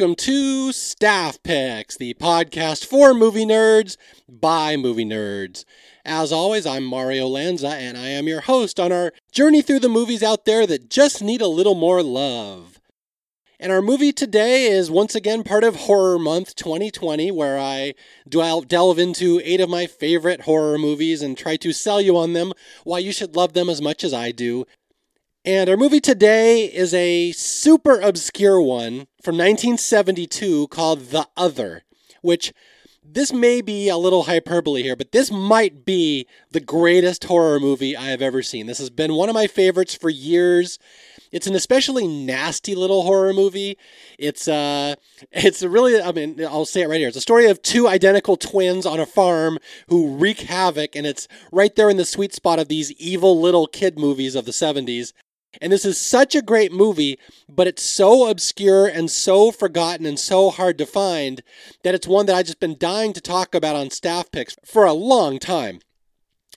Welcome to Staff Picks, the podcast for movie nerds by movie nerds. As always, I'm Mario Lanza, and I am your host on our journey through the movies out there that just need a little more love. And our movie today is once again part of Horror Month 2020, where I delve into eight of my favorite horror movies and try to sell you on them why you should love them as much as I do. And our movie today is a super obscure one from 1972 called The Other, which this may be a little hyperbole here, but this might be the greatest horror movie I have ever seen. This has been one of my favorites for years. It's an especially nasty little horror movie. It's uh it's really I mean I'll say it right here. It's a story of two identical twins on a farm who wreak havoc and it's right there in the sweet spot of these evil little kid movies of the 70s. And this is such a great movie, but it's so obscure and so forgotten and so hard to find that it's one that I've just been dying to talk about on staff picks for a long time.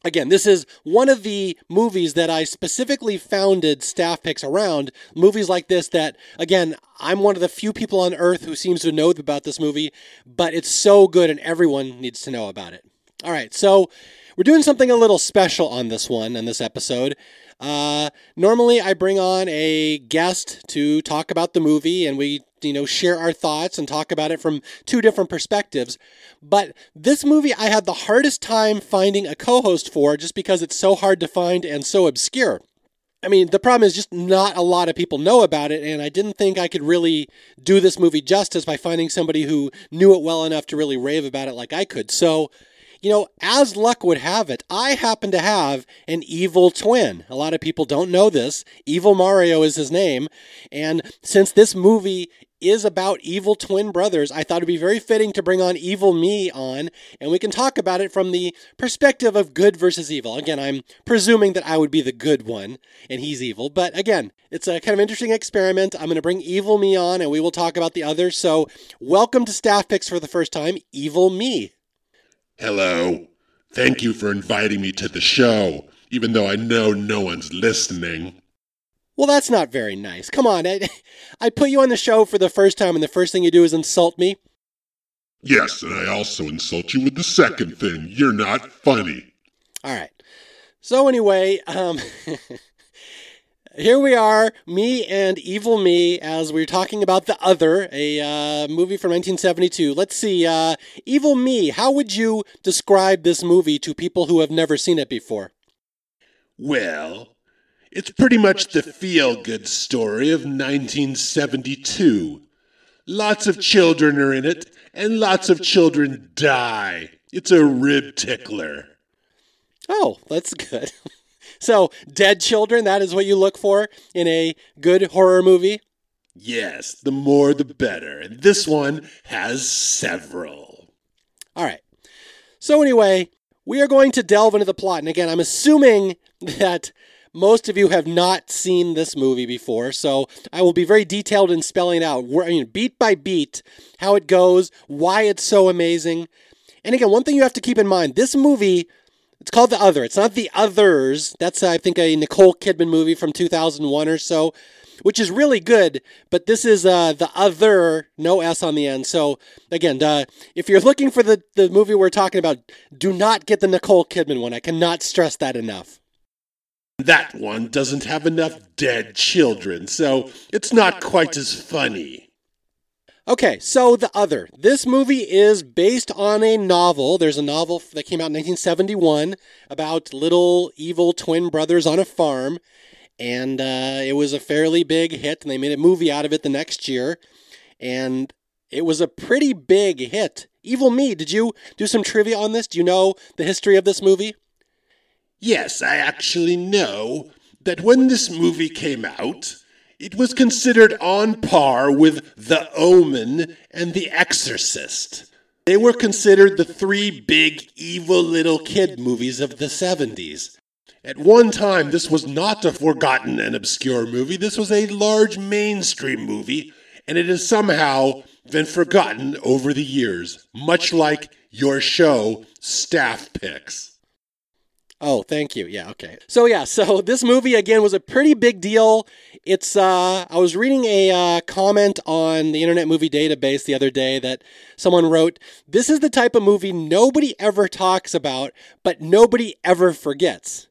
Again, this is one of the movies that I specifically founded staff picks around. Movies like this that, again, I'm one of the few people on earth who seems to know about this movie, but it's so good and everyone needs to know about it. All right, so we're doing something a little special on this one, in this episode. Uh, normally, I bring on a guest to talk about the movie, and we, you know, share our thoughts and talk about it from two different perspectives. But this movie, I had the hardest time finding a co-host for, just because it's so hard to find and so obscure. I mean, the problem is just not a lot of people know about it, and I didn't think I could really do this movie justice by finding somebody who knew it well enough to really rave about it like I could. So you know, as luck would have it, I happen to have an evil twin. A lot of people don't know this. Evil Mario is his name. And since this movie is about evil twin brothers, I thought it'd be very fitting to bring on Evil Me on, and we can talk about it from the perspective of good versus evil. Again, I'm presuming that I would be the good one and he's evil, but again, it's a kind of interesting experiment. I'm going to bring Evil Me on, and we will talk about the others. So, welcome to Staff Picks for the first time, Evil Me. Hello. Thank you for inviting me to the show, even though I know no one's listening. Well, that's not very nice. Come on, I, I put you on the show for the first time, and the first thing you do is insult me. Yes, and I also insult you with the second thing. You're not funny. All right. So, anyway, um, here we are, me and Evil Me, as we're talking about The Other, a uh, movie from 1972. Let's see, uh, Evil Me, how would you describe this movie to people who have never seen it before? Well, it's pretty much the feel good story of 1972. Lots of children are in it, and lots of children die. It's a rib tickler. Oh, that's good. So, dead children, that is what you look for in a good horror movie? Yes, the more the better. And this one has several. All right. So, anyway, we are going to delve into the plot. And again, I'm assuming that most of you have not seen this movie before, so I will be very detailed in spelling out, I mean, beat by beat, how it goes, why it's so amazing. And again, one thing you have to keep in mind this movie it's called The Other. It's not The Others. That's, I think, a Nicole Kidman movie from 2001 or so, which is really good. But this is uh, The Other, no S on the end. So, again, uh, if you're looking for the, the movie we're talking about, do not get the Nicole Kidman one. I cannot stress that enough. That one doesn't have enough dead children, so it's not quite as funny. Okay, so The Other. This movie is based on a novel. There's a novel that came out in 1971 about little evil twin brothers on a farm. And uh, it was a fairly big hit, and they made a movie out of it the next year. And it was a pretty big hit. Evil Me, did you do some trivia on this? Do you know the history of this movie? Yes, I actually know that when this movie came out, it was considered on par with The Omen and The Exorcist. They were considered the three big evil little kid movies of the 70s. At one time, this was not a forgotten and obscure movie. This was a large mainstream movie, and it has somehow been forgotten over the years, much like your show, Staff Picks. Oh, thank you. Yeah, okay. So yeah, so this movie again was a pretty big deal. It's uh I was reading a uh, comment on the Internet Movie Database the other day that someone wrote, "This is the type of movie nobody ever talks about, but nobody ever forgets."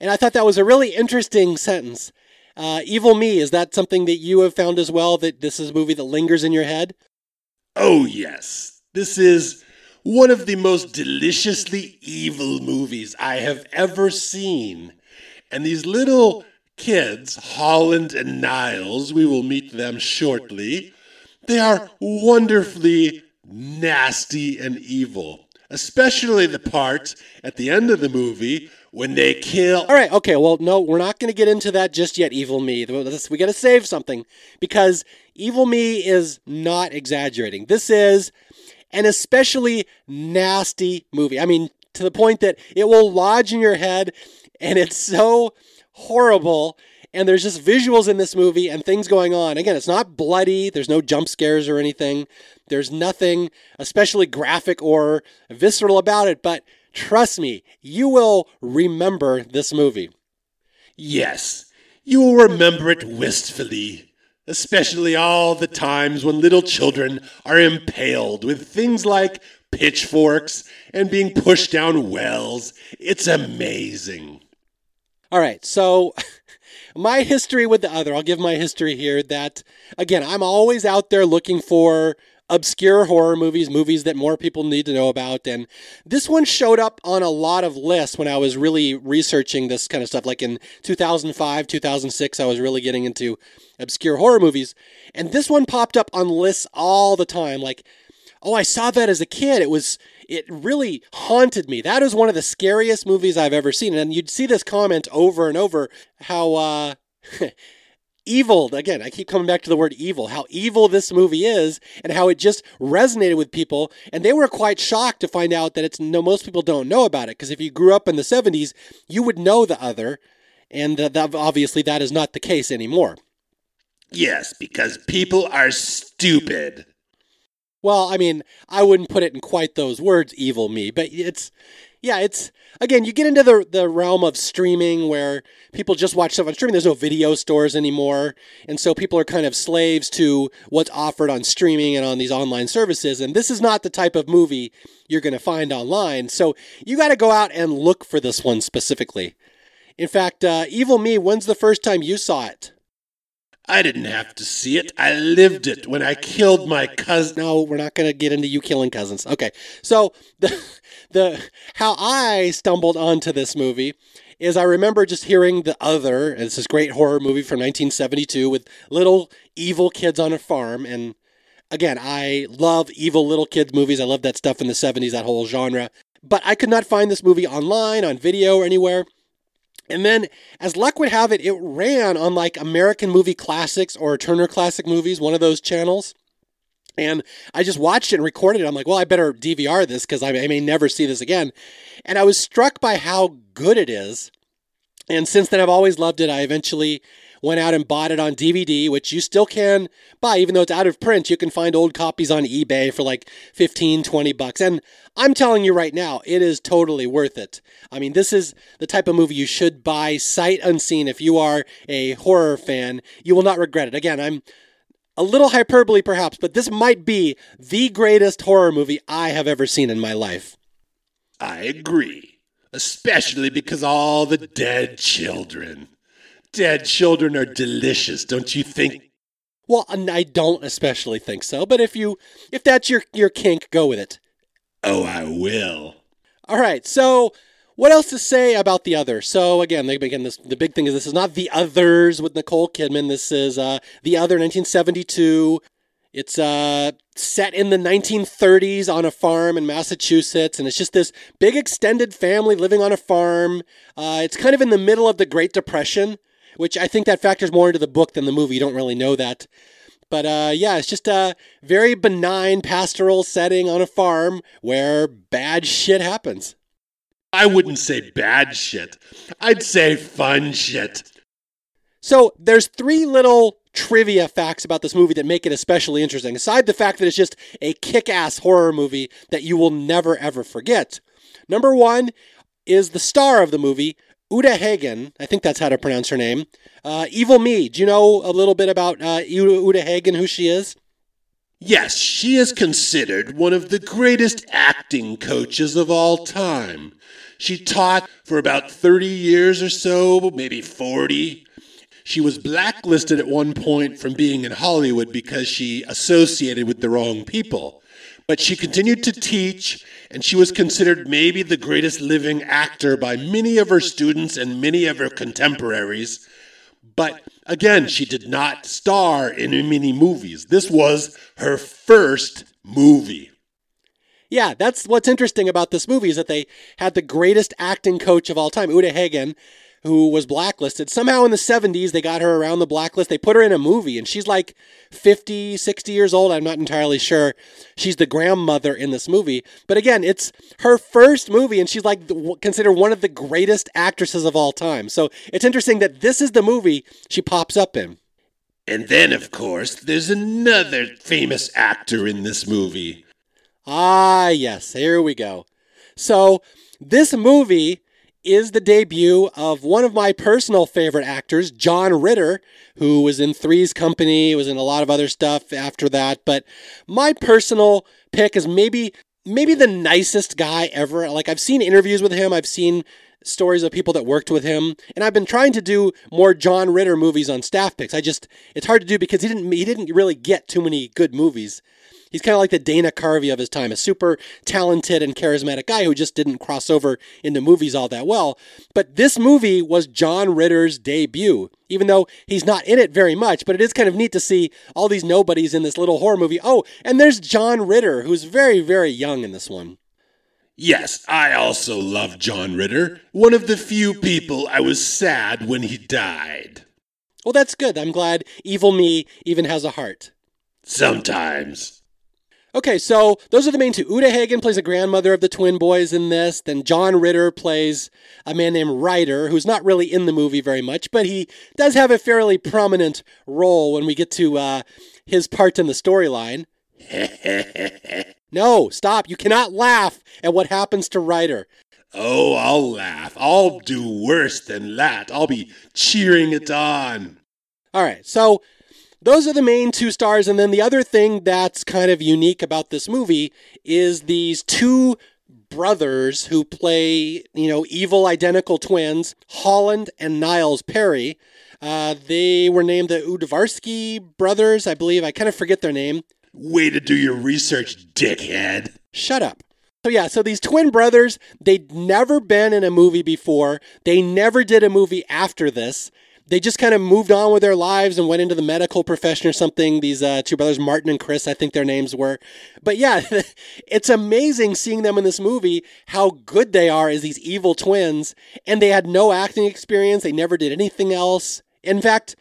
And I thought that was a really interesting sentence. Uh, Evil Me, is that something that you have found as well that this is a movie that lingers in your head? Oh, yes. This is one of the most deliciously evil movies I have ever seen. And these little kids, Holland and Niles, we will meet them shortly, they are wonderfully nasty and evil. Especially the part at the end of the movie when they kill. All right, okay, well, no, we're not going to get into that just yet, Evil Me. We got to save something because Evil Me is not exaggerating. This is an especially nasty movie. I mean, to the point that it will lodge in your head and it's so horrible. And there's just visuals in this movie and things going on. Again, it's not bloody, there's no jump scares or anything. There's nothing especially graphic or visceral about it, but trust me, you will remember this movie. Yes, you will remember it wistfully especially all the times when little children are impaled with things like pitchforks and being pushed down wells. It's amazing. All right, so my history with the other, I'll give my history here that, again, I'm always out there looking for obscure horror movies, movies that more people need to know about. And this one showed up on a lot of lists when I was really researching this kind of stuff. Like in 2005, 2006, I was really getting into obscure horror movies. And this one popped up on lists all the time. Like, oh, I saw that as a kid. It was, it really haunted me. That is one of the scariest movies I've ever seen. And you'd see this comment over and over how, uh, evil again i keep coming back to the word evil how evil this movie is and how it just resonated with people. And they were quite shocked to find out that it's no most people don't know about it because if you grew up in the 70s you would know the other. And that obviously that is not the case anymore. Yes because people are stupid. Well i mean i wouldn't put it in quite those words evil me but it's yeah, it's again, you get into the the realm of streaming where people just watch stuff on streaming. There's no video stores anymore, and so people are kind of slaves to what's offered on streaming and on these online services. And this is not the type of movie you're going to find online. So you got to go out and look for this one specifically. In fact, uh, Evil Me, when's the first time you saw it? I didn't have to see it. I lived it when I killed my cousin. No, we're not going to get into you killing cousins. Okay. So the the how I stumbled onto this movie is I remember just hearing The Other. It's this great horror movie from 1972 with little evil kids on a farm and again, I love evil little kids movies. I love that stuff in the 70s, that whole genre. But I could not find this movie online, on video, or anywhere. And then, as luck would have it, it ran on like American Movie Classics or Turner Classic Movies, one of those channels. And I just watched it and recorded it. I'm like, well, I better DVR this because I may never see this again. And I was struck by how good it is. And since then, I've always loved it. I eventually went out and bought it on DVD, which you still can buy, even though it's out of print. You can find old copies on eBay for like 15, 20 bucks. And I'm telling you right now, it is totally worth it. I mean, this is the type of movie you should buy sight unseen if you are a horror fan. You will not regret it. Again, I'm a little hyperbole perhaps, but this might be the greatest horror movie I have ever seen in my life. I agree, especially because all the dead children dead children are delicious, don't you think? Well, I don't especially think so, but if you if that's your your kink, go with it. Oh, I will. All right. So, what else to say about the other? So again, again, this the big thing is this is not the others with Nicole Kidman. This is uh, the other 1972. It's uh, set in the 1930s on a farm in Massachusetts, and it's just this big extended family living on a farm. Uh, it's kind of in the middle of the Great Depression which I think that factors more into the book than the movie. You don't really know that. But uh, yeah, it's just a very benign pastoral setting on a farm where bad shit happens. I wouldn't say bad shit. I'd say fun shit. So there's three little trivia facts about this movie that make it especially interesting. Aside the fact that it's just a kick-ass horror movie that you will never ever forget. Number one, is the star of the movie, Uta Hagen. I think that's how to pronounce her name. Uh, Evil Me. Do you know a little bit about uh, Uta Hagen, who she is? Yes, she is considered one of the greatest acting coaches of all time. She taught for about 30 years or so, maybe 40. She was blacklisted at one point from being in Hollywood because she associated with the wrong people. But she continued to teach, and she was considered maybe the greatest living actor by many of her students and many of her contemporaries. But again, she did not star in many movies. This was her first movie. Yeah, that's what's interesting about this movie is that they had the greatest acting coach of all time, Uta Hagen, who was blacklisted. Somehow in the 70s, they got her around the blacklist. They put her in a movie, and she's like 50, 60 years old. I'm not entirely sure. She's the grandmother in this movie. But again, it's her first movie, and she's like considered one of the greatest actresses of all time. So it's interesting that this is the movie she pops up in. And then, of course, there's another famous actor in this movie. Ah, yes, here we go. So, this movie is the debut of one of my personal favorite actors, John Ritter, who was in Three's Company, was in a lot of other stuff after that. But my personal pick is maybe maybe the nicest guy ever. Like I've seen interviews with him, I've seen stories of people that worked with him, and I've been trying to do more John Ritter movies on staff picks. I just it's hard to do because he didn't he didn't really get too many good movies He's kind of like the Dana Carvey of his time, a super talented and charismatic guy who just didn't cross over into movies all that well. But this movie was John Ritter's debut, even though he's not in it very much. But it is kind of neat to see all these nobodies in this little horror movie. Oh, and there's John Ritter, who's very, very young in this one. Yes, I also love John Ritter. One of the few people I was sad when he died. Well, that's good. I'm glad Evil Me even has a heart. Sometimes. Okay, so those are the main two. Uta Hagen plays a grandmother of the twin boys in this. Then John Ritter plays a man named Ryder, who's not really in the movie very much, but he does have a fairly prominent role when we get to uh, his part in the storyline. no, stop. You cannot laugh at what happens to Ryder. Oh, I'll laugh. I'll do worse than that. I'll be cheering it on. All right, so those are the main two stars. And then the other thing that's kind of unique about this movie is these two brothers who play, you know, evil identical twins, Holland and Niles Perry. Uh, they were named the Udvarsky brothers, I believe. I kind of forget their name. Way to do your research, dickhead. Shut up. So yeah, so these twin brothers, they'd never been in a movie before. They never did a movie after this they just kind of moved on with their lives and went into the medical profession or something. These uh, two brothers, Martin and Chris, I think their names were. But yeah, it's amazing seeing them in this movie, how good they are as these evil twins. And they had no acting experience, they never did anything else. In fact,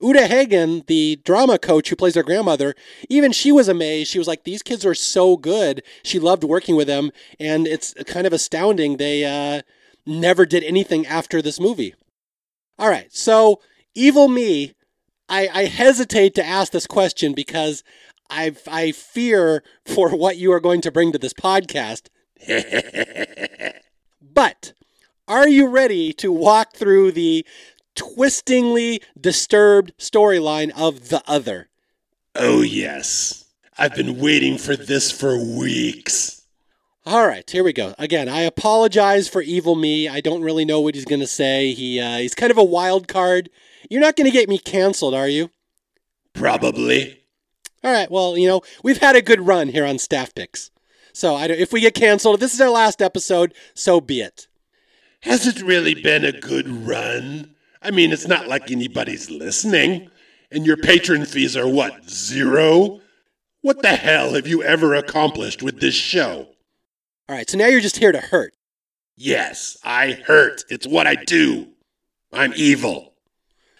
Uta Hagen, the drama coach who plays their grandmother, even she was amazed. She was like, "These kids are so good." She loved working with them, and it's kind of astounding they uh, never did anything after this movie. All right, so evil me, I, I hesitate to ask this question because I I fear for what you are going to bring to this podcast. but are you ready to walk through the twistingly disturbed storyline of the other? Oh yes. I've been waiting for this for weeks. All right, here we go. Again, I apologize for evil me. I don't really know what he's going to say. He uh, he's kind of a wild card. You're not going to get me canceled, are you? Probably. All right. Well, you know, we've had a good run here on Staff Picks. So I, don't, if we get canceled, if this is our last episode, so be it. Has it really been a good run? I mean, it's not like anybody's listening. And your patron fees are what, zero? What the hell have you ever accomplished with this show? All right, so now you're just here to hurt. Yes, I hurt. It's what I do. I'm evil.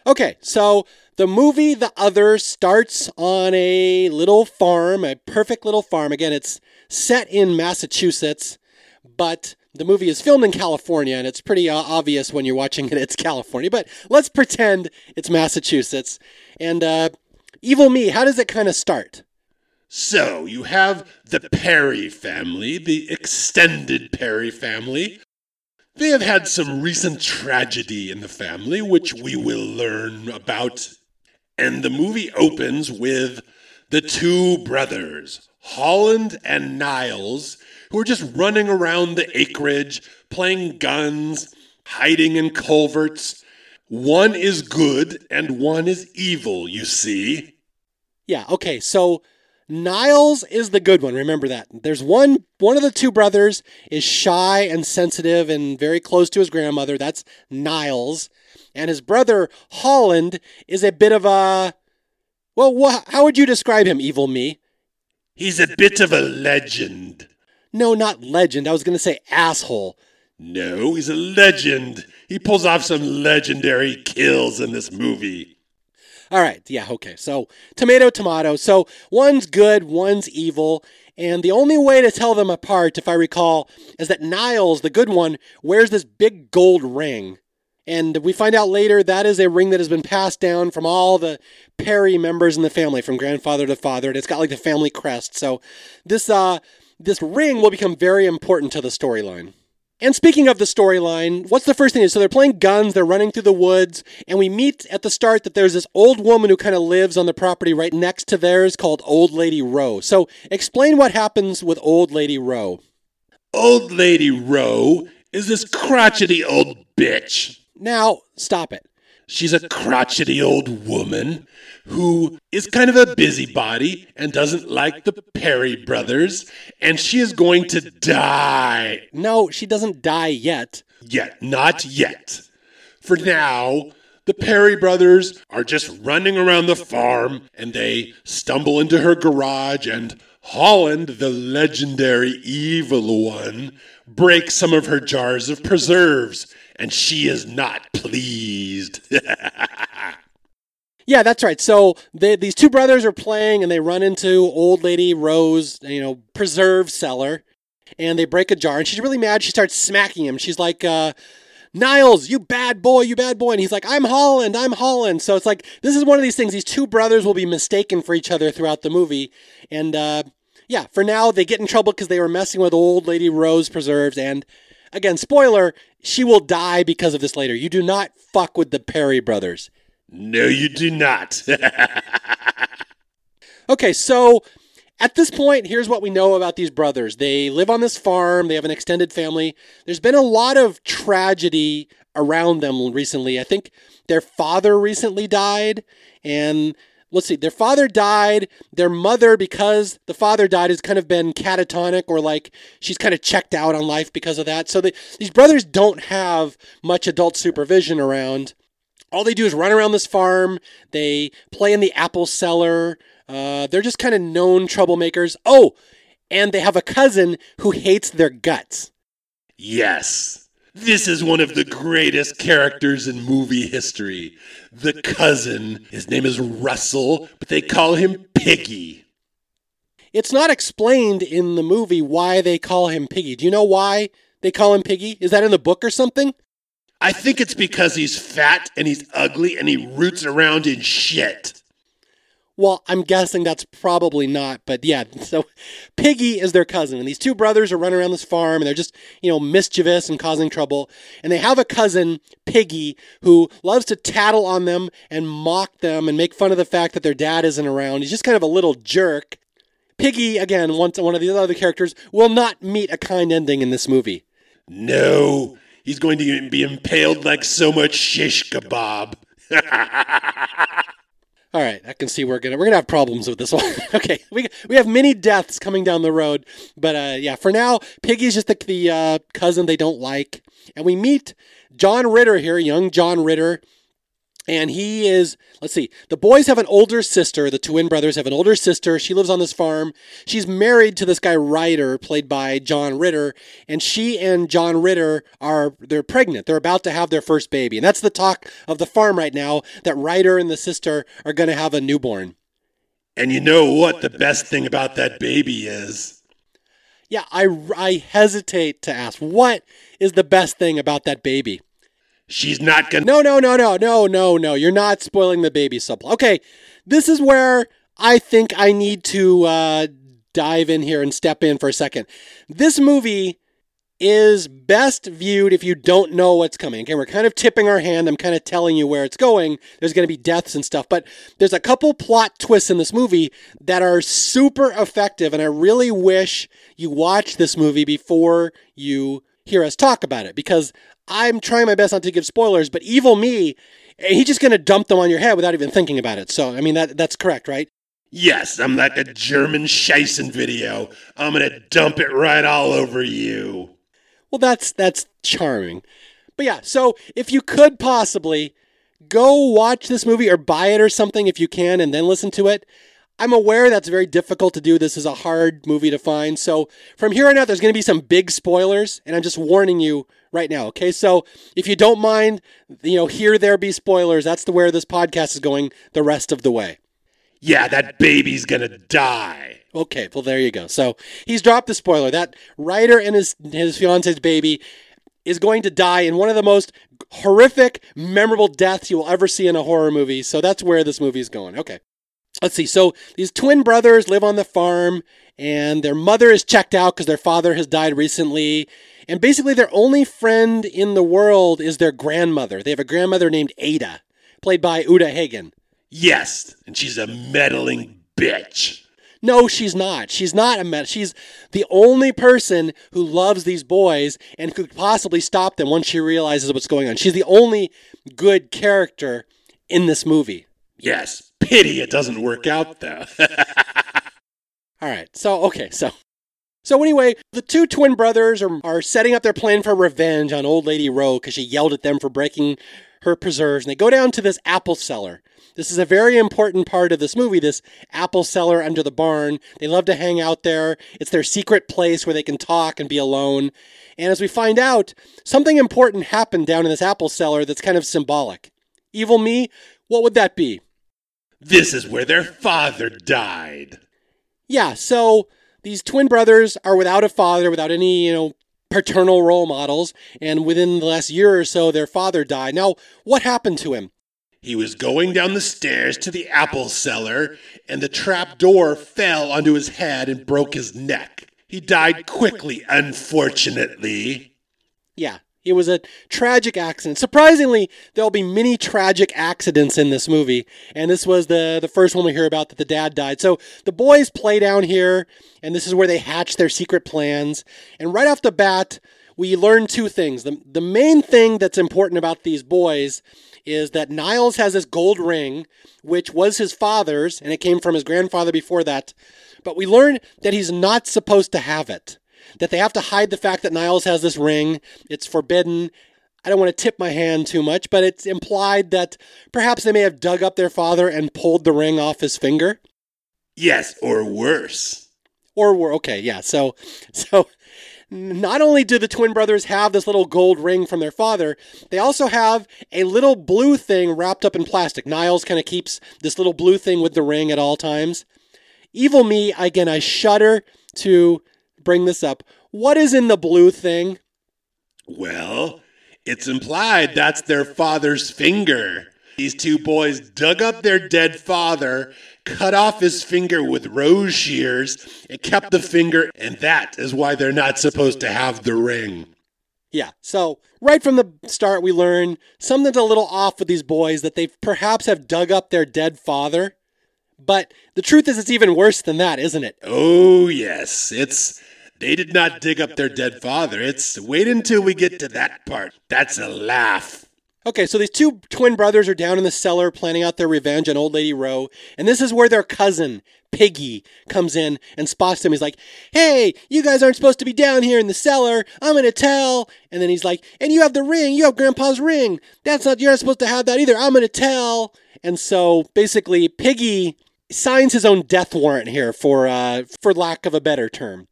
Okay, so the movie The Other starts on a little farm, a perfect little farm. Again, it's set in Massachusetts, but the movie is filmed in California, and it's pretty uh, obvious when you're watching it, it's California. But let's pretend it's Massachusetts. And uh, Evil Me, how does it kind of start? So you have the Perry family, the extended Perry family. They have had some recent tragedy in the family, which we will learn about. And the movie opens with the two brothers, Holland and Niles, who are just running around the acreage, playing guns, hiding in culverts. One is good and one is evil, you see. Yeah, okay, so Niles is the good one. Remember that. There's one one of the two brothers is shy and sensitive and very close to his grandmother. That's Niles. And his brother Holland is a bit of a well, wh- how would you describe him, evil me? He's a bit of a legend. No, not legend. I was going to say asshole. No, he's a legend. He pulls off some legendary kills in this movie. All right. Yeah. Okay. So tomato, tomato. So one's good, one's evil. And the only way to tell them apart, if I recall, is that Niles, the good one, wears this big gold ring. And we find out later that is a ring that has been passed down from all the Perry members in the family, from grandfather to father. And it's got like the family crest. So this uh this ring will become very important to the storyline. And speaking of the storyline, what's the first thing? So they're playing guns, they're running through the woods, and we meet at the start that there's this old woman who kind of lives on the property right next to theirs called Old Lady Rowe. So explain what happens with Old Lady Rowe. Old Lady Rowe is this crotchety old bitch. Now, stop it. She's a crotchety old woman who is kind of a busybody and doesn't like the Perry brothers, and she is going to die. No, she doesn't die yet. Yet, not yet. For now, the Perry brothers are just running around the farm and they stumble into her garage, and Holland, the legendary evil one, breaks some of her jars of preserves, and she is not pleased. Yeah, that's right. So they, these two brothers are playing, and they run into old lady Rowe's, you know, preserve cellar, and they break a jar. And she's really mad. She starts smacking him. She's like, uh, "Niles, you bad boy, you bad boy!" And he's like, "I'm Holland, I'm Holland." So it's like this is one of these things. These two brothers will be mistaken for each other throughout the movie, and uh, yeah, for now they get in trouble because they were messing with old lady Rowe's preserves. And again, spoiler: she will die because of this later. You do not fuck with the Perry brothers. no, you do not. Okay, so at this point, here's what we know about these brothers. They live on this farm, they have an extended family. There's been a lot of tragedy around them recently. I think their father recently died, and let's see, their father died. Their mother, because the father died, has kind of been catatonic or like she's kind of checked out on life because of that. So they, these brothers don't have much adult supervision around all they do is run around this farm. They play in the apple cellar. Uh, they're just kind of known troublemakers. Oh, and they have a cousin who hates their guts. yes, this is one of the greatest characters in movie history. The cousin, his name is Russell, but they call him Piggy. It's not explained in the movie why they call him Piggy. Do you know why they call him Piggy? Is that in the book or something? I think it's because he's fat and he's ugly and he roots around in shit. Well, I'm guessing that's probably not, but yeah. So Piggy is their cousin, and these two brothers are running around this farm, and they're just, you know, mischievous and causing trouble. And they have a cousin, Piggy, who loves to tattle on them and mock them and make fun of the fact that their dad isn't around. He's just kind of a little jerk. Piggy, again, one, one of the other characters, will not meet a kind ending in this movie. No, he's going to be impaled like so much shish kebab. All right, I can see we're gonna we're gonna have problems with this one. okay, we we have many deaths coming down the road, but uh, yeah, for now, Piggy's just the, the uh, cousin they don't like, and we meet John Ritter here, young John Ritter, and he is let's see, the boys have an older sister. The twin brothers have an older sister. She lives on this farm. She's married to this guy Ryder, played by John Ritter, and she and John Ritter are they're pregnant. They're about to have their first baby, and that's the talk of the farm right now. That Ryder and the sister are going to have a newborn. and you know what the best thing about that baby is? Yeah, I, I hesitate to ask what is the best thing about that baby. She's not gonna. No, no, no, no, no, no, no. You're not spoiling the baby supply. Okay, this is where I think I need to uh, dive in here and step in for a second. This movie is best viewed if you don't know what's coming. Okay, we're kind of tipping our hand. I'm kind of telling you where it's going. There's going to be deaths and stuff, but there's a couple plot twists in this movie that are super effective, and I really wish you watch this movie before you hear us talk about it because I'm trying my best not to give spoilers, but evil me, eh, he's just going to dump them on your head without even thinking about it. So, I mean, that that's correct, right? Yes, I'm like a German Scheissen video. I'm gonna dump it right all over you. Well, that's that's charming. But yeah, so if you could possibly go watch this movie or buy it or something if you can and then listen to it. I'm aware that's very difficult to do. This is a hard movie to find. So from here on out, there's going to be some big spoilers, and I'm just warning you right now. Okay, so if you don't mind, you know, here there be spoilers. That's the where this podcast is going the rest of the way. Yeah, that baby's gonna die. Okay, well there you go. So he's dropped the spoiler. That Ryder and his his fiance's baby is going to die in one of the most horrific, memorable deaths you will ever see in a horror movie. So that's where this movie is going. Okay. Let's see. So these twin brothers live on the farm, and their mother is checked out because their father has died recently. And basically, their only friend in the world is their grandmother. They have a grandmother named Ada, played by Uta Hagen. Yes, and she's a meddling bitch. No, she's not. She's not a met. She's the only person who loves these boys and could possibly stop them once she realizes what's going on. She's the only good character in this movie. Yes, pity it doesn't work out though. All right. So, okay, so so anyway, the two twin brothers are, are setting up their plan for revenge on Old Lady Rowe because she yelled at them for breaking her preserves. And they go down to this apple cellar. This is a very important part of this movie, this apple cellar under the barn. They love to hang out there. It's their secret place where they can talk and be alone. And as we find out, something important happened down in this apple cellar that's kind of symbolic. Evil me, what would that be? This is where their father died. Yeah, so these twin brothers are without a father, without any, you know, paternal role models, and within the last year or so, their father died. Now, what happened to him? He was going down the stairs to the apple cellar, and the trap door fell onto his head and broke his neck. He died quickly, unfortunately. Yeah, it was a tragic accident. Surprisingly, there'll be many tragic accidents in this movie, and this was the the first one we hear about that the dad died. So the boys play down here, and this is where they hatch their secret plans. And right off the bat, we learn two things. The the main thing that's important about these boys is that Niles has this gold ring, which was his father's, and it came from his grandfather before that. But we learn that he's not supposed to have it, that they have to hide the fact that Niles has this ring. It's forbidden. I don't want to tip my hand too much, but it's implied that perhaps they may have dug up their father and pulled the ring off his finger. Yes, or worse. Or were okay, yeah. So, so not only do the twin brothers have this little gold ring from their father, they also have a little blue thing wrapped up in plastic. Niles kind of keeps this little blue thing with the ring at all times. Evil me, again, I shudder to bring this up. What is in the blue thing? Well, it's implied that's their father's finger. These two boys dug up their dead father, cut off his finger with rose shears, and kept the finger, and that is why they're not supposed to have the ring. Yeah, so right from the start, we learn something's a little off with these boys that they perhaps have dug up their dead father. But the truth is, it's even worse than that, isn't it? Oh, yes. It's. They did not dig up their dead father. It's. Wait until we get to that part. That's a laugh. Okay, so these two twin brothers are down in the cellar planning out their revenge on Old Lady Rowe, and this is where their cousin, Piggy, comes in and spots them. He's like, Hey, you guys aren't supposed to be down here in the cellar. I'm gonna tell. And then he's like, And you have the ring. You have Grandpa's ring. That's not, you're not supposed to have that either. I'm gonna tell. And so basically, Piggy signs his own death warrant here for, uh, for lack of a better term.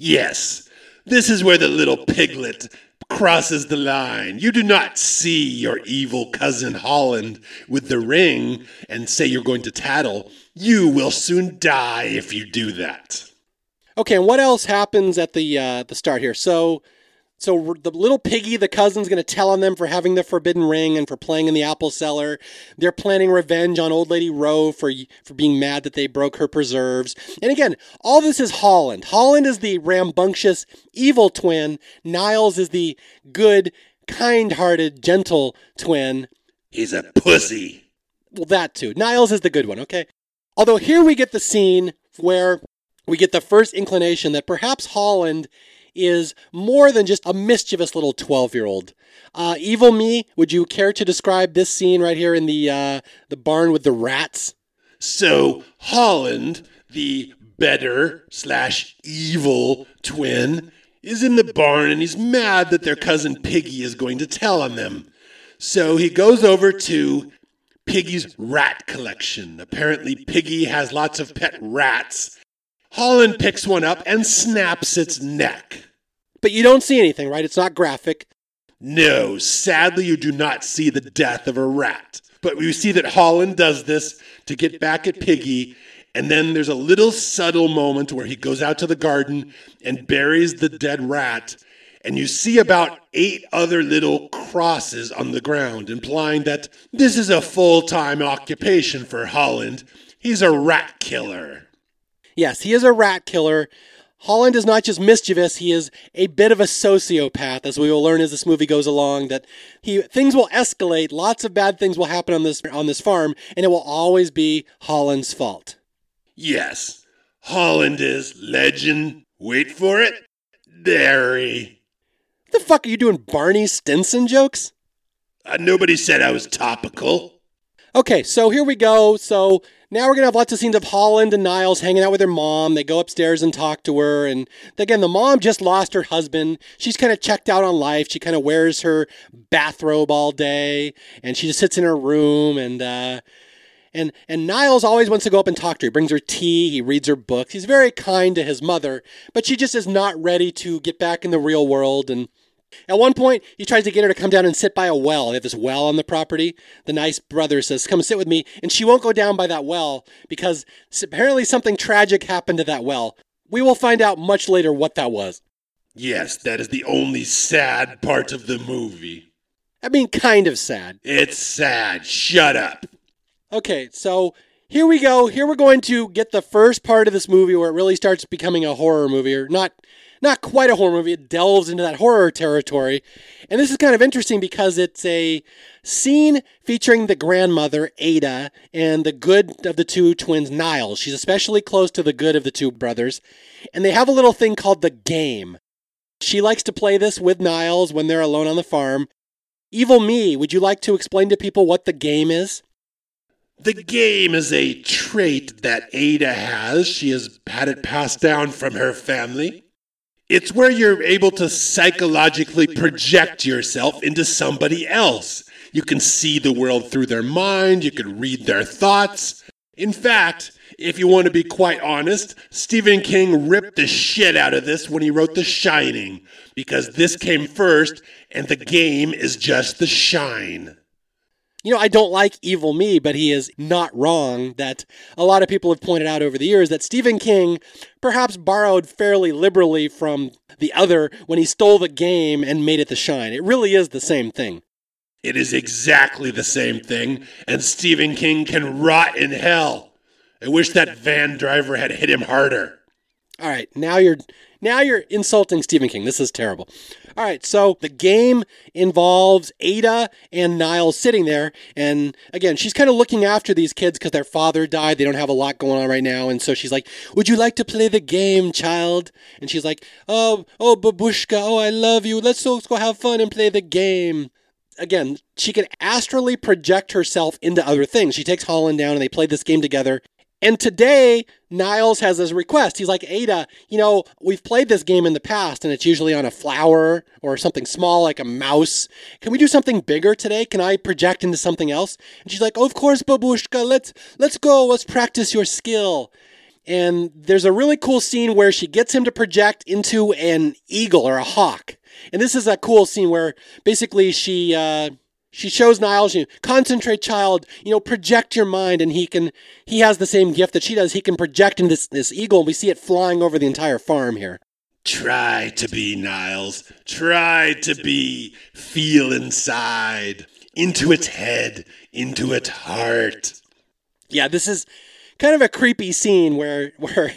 Yes, this is where the little piglet crosses the line. You do not see your evil cousin Holland with the ring and say you're going to tattle. You will soon die if you do that. Okay, and what else happens at the uh, the start here? So So the little piggy, the cousin's going to tell on them for having the forbidden ring and for playing in the apple cellar. They're planning revenge on old lady Rowe for for being mad that they broke her preserves. And again, all this is Holland. Holland is the rambunctious evil twin. Niles is the good, kind-hearted, gentle twin. He's a pussy. Well, that too. Niles is the good one, okay? Although here we get the scene where we get the first inclination that perhaps Holland is more than just a mischievous little 12 year old. Uh, Evil Me, would you care to describe this scene right here in the, uh, the barn with the rats? So, Holland, the better slash evil twin, is in the barn and he's mad that their cousin Piggy is going to tell on them. So he goes over to Piggy's rat collection. Apparently, Piggy has lots of pet rats. Holland picks one up and snaps its neck. But you don't see anything, right? It's not graphic. No, sadly, you do not see the death of a rat. But we see that Holland does this to get back at Piggy. And then there's a little subtle moment where he goes out to the garden and buries the dead rat. And you see about eight other little crosses on the ground, implying that this is a full time occupation for Holland. He's a rat killer. Yes, he is a rat killer. Holland is not just mischievous, he is a bit of a sociopath, as we will learn as this movie goes along, that he things will escalate, lots of bad things will happen on this on this farm, and it will always be Holland's fault. Yes. Holland is legend. Wait for it. What the fuck are you doing Barney Stinson jokes? Uh, nobody said I was topical. Okay, so here we go. So now we're going to have lots of scenes of Holland and Niles hanging out with their mom. They go upstairs and talk to her. And again, the mom just lost her husband. She's kind of checked out on life. She kind of wears her bathrobe all day and she just sits in her room. And, uh, and, and Niles always wants to go up and talk to her. He brings her tea. He reads her books. He's very kind to his mother, but she just is not ready to get back in the real world. And at one point, he tries to get her to come down and sit by a well. They have this well on the property. The nice brother says, Come sit with me. And she won't go down by that well because apparently something tragic happened to that well. We will find out much later what that was. Yes, that is the only sad part of the movie. I mean, kind of sad. It's sad. Shut up. Okay, so here we go. Here we're going to get the first part of this movie where it really starts becoming a horror movie, or not not quite a horror movie. It delves into that horror territory. And this is kind of interesting because it's a scene featuring the grandmother, Ada, and the good of the two twins, Niles. She's especially close to the good of the two brothers. And they have a little thing called the game. She likes to play this with Niles when they're alone on the farm. Evil Me, would you like to explain to people what the game is? The game is a trait that Ada has. She has had it passed down from her family. It's where you're able to psychologically project yourself into somebody else. You can see the world through their mind, you can read their thoughts. In fact, if you want to be quite honest, Stephen King ripped the shit out of this when he wrote The Shining, because this came first and the game is just the shine you know, I don't like Evil Me, but he is not wrong that a lot of people have pointed out over the years that Stephen King perhaps borrowed fairly liberally from the other when he stole the game and made it the shine. It really is the same thing. It is exactly the same thing, and Stephen King can rot in hell. I wish that van driver had hit him harder. All right, now you're now you're insulting Stephen King. This is terrible. All right, so the game involves Ada and Niles sitting there. And again, she's kind of looking after these kids because their father died. They don't have a lot going on right now. And so she's like, Would you like to play the game, child? And she's like, Oh, oh, babushka, oh, I love you. Let's, let's go have fun and play the game again, she can astrally project herself into other things. She takes Holland down and they play this game together. And today, Niles has his request. He's like, Ada, you know, we've played this game in the past and it's usually on a flower or something small like a mouse. Can we do something bigger today? Can I project into something else? And she's like, of course, babushka, let's, let's go. Let's practice your skill. And there's a really cool scene where she gets him to project into an eagle or a hawk. And this is a cool scene where basically she, uh, she shows Niles, you know, concentrate, child. You know, project your mind, and he can. He has the same gift that she does. He can project in this this eagle, and we see it flying over the entire farm here. Try to be, Niles. Try to be. Feel inside. Into its head. Into its heart. Yeah, this is kind of a creepy scene where where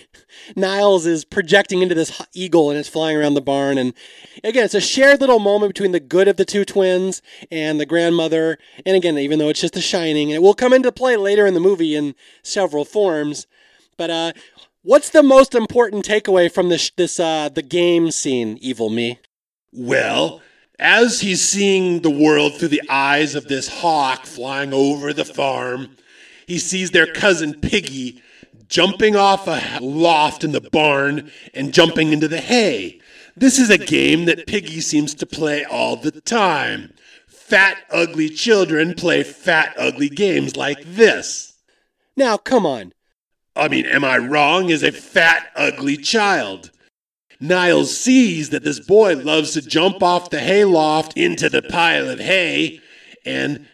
Niles is projecting into this eagle and it's flying around the barn. And again, it's a shared little moment between the good of the two twins and the grandmother. And again, even though it's just a shining, and it will come into play later in the movie in several forms. But uh, what's the most important takeaway from this this uh, the game scene, Evil Me? Well, as he's seeing the world through the eyes of this hawk flying over the farm, he sees their cousin Piggy jumping off a loft in the barn and jumping into the hay. This is a game that Piggy seems to play all the time. Fat, ugly children play fat, ugly games like this. Now, come on. I mean, am I wrong as a fat, ugly child? Niles sees that this boy loves to jump off the hayloft into the pile of hay, and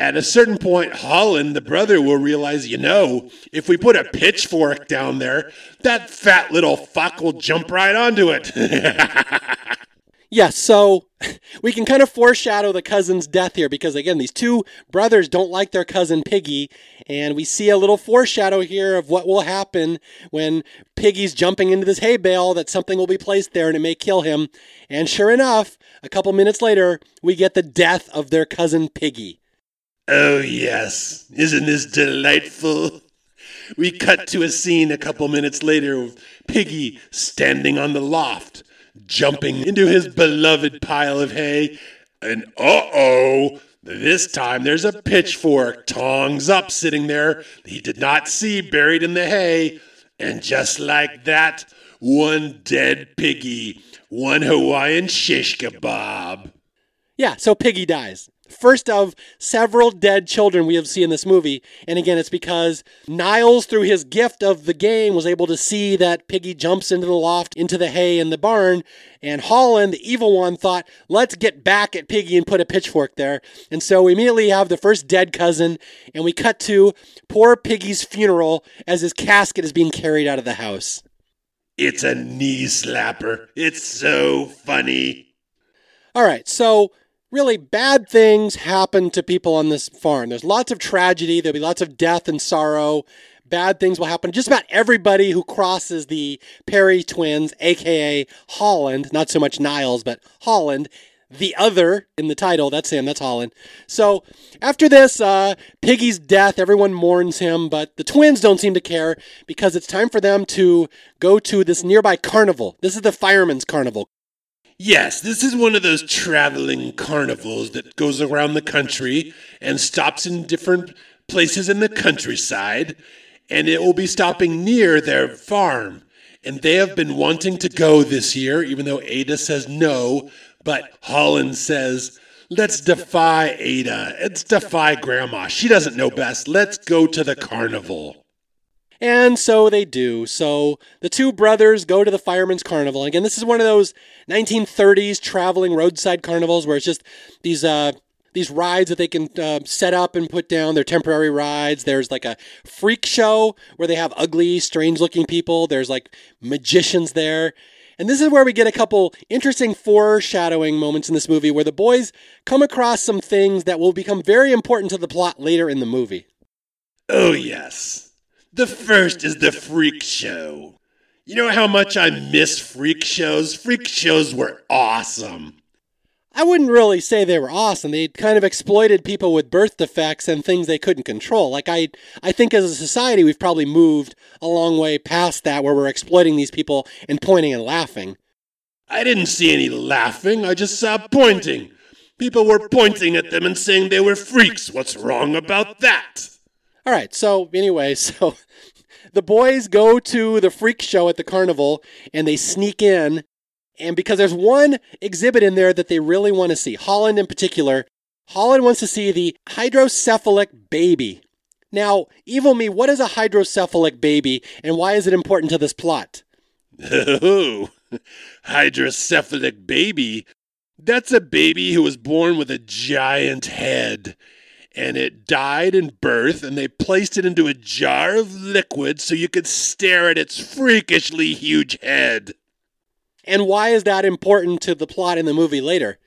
at a certain point, Holland, the brother, will realize, you know, if we put a pitchfork down there, that fat little fuck will jump right onto it. yeah, so we can kind of foreshadow the cousin's death here because, again, these two brothers don't like their cousin Piggy, and we see a little foreshadow here of what will happen when Piggy's jumping into this hay bale, that something will be placed there and it may kill him. And sure enough, a couple minutes later, we get the death of their cousin Piggy. Oh, yes. Isn't this delightful? We cut to a scene a couple minutes later of Piggy standing on the loft, jumping into his beloved pile of hay, and uh oh, this time there's a pitchfork, tongs up, sitting there he did not see buried in the hay. And just like that, one dead piggy, one Hawaiian shish kebab. Yeah, so Piggy dies first of several dead children we have seen in this movie. And again, it's because Niles, through his gift of the game, was able to see that Piggy jumps into the loft, into the hay in the barn. And Holland, the evil one, thought, let's get back at Piggy and put a pitchfork there. And so we immediately have the first dead cousin, and we cut to poor Piggy's funeral as his casket is being carried out of the house. It's a knee slapper. It's so funny. All right, so really bad things happen to people on this farm. There's lots of tragedy, there'll be lots of death and sorrow. Bad things will happen just about everybody who crosses the Perry twins, aka Holland, not so much Niles, but Holland, the other in the title. That's him, that's Holland. So after this, uh, Piggy's death, everyone mourns him, but the twins don't seem to care because it's time for them to go to this nearby carnival. This is the fireman's carnival. Yes, this is one of those traveling carnivals that goes around the country and stops in different places in the countryside, and it will be stopping near their farm. And they have been wanting to go this year, even though Ada says no, but Holland says, Let's defy Ada. Let's defy Grandma. She doesn't know best. Let's go to the carnival. And so they do. So the two brothers go to the Fireman's Carnival. Again, this is one of those 1930s traveling roadside carnivals where it's just these uh, these rides that they can uh, set up and put down. They're temporary rides. There's like a freak show where they have ugly, strange looking people. There's like magicians there. And this is where we get a couple interesting foreshadowing moments in this movie where the boys come across some things that will become very important to the plot later in the movie. Oh, yes. The first is the freak show. You know how much I miss freak shows? Freak shows were awesome. I wouldn't really say they were awesome. They kind of exploited people with birth defects and things they couldn't control. Like I I think as a society we've probably moved a long way past that where we're exploiting these people and pointing and laughing. I didn't see any laughing. I just saw pointing. People were pointing at them and saying they were freaks. What's wrong about that? All right. So anyway, so the boys go to the freak show at the carnival and they sneak in. And because there's one exhibit in there that they really want to see, Holland in particular, Holland wants to see the hydrocephalic baby. Now, Evil Me, what is a hydrocephalic baby and why is it important to this plot? Oh, hydrocephalic baby. That's a baby who was born with a giant head and it died in birth, and they placed it into a jar of liquid so you could stare at its freakishly huge head. And why is that important to the plot in the movie later?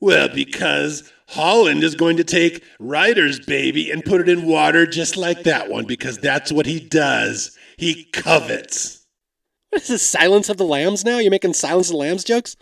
Well, because Holland is going to take Ryder's baby and put it in water just like that one, because that's what he does. He covets. What is this, Silence of the Lambs now? You're making Silence of the Lambs jokes?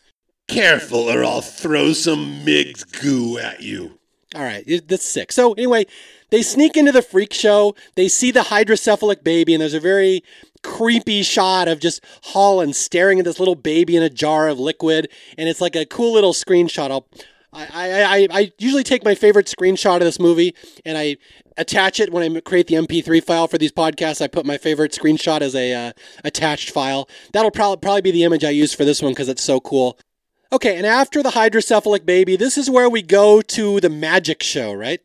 Careful, or I'll throw some Miggs goo at you. All right, that's sick. So, anyway, they sneak into the freak show. They see the hydrocephalic baby, and there's a very creepy shot of just Holland staring at this little baby in a jar of liquid, and it's like a cool little screenshot. I'll I, I, I usually take my favorite screenshot of this movie and I attach it when I create the MP3 file for these podcasts. I put my favorite screenshot as a uh, attached file. That'll probably probably be the image I use for this one because it's so cool. Okay, and after the hydrocephalic baby, this is where we go to the magic show, right?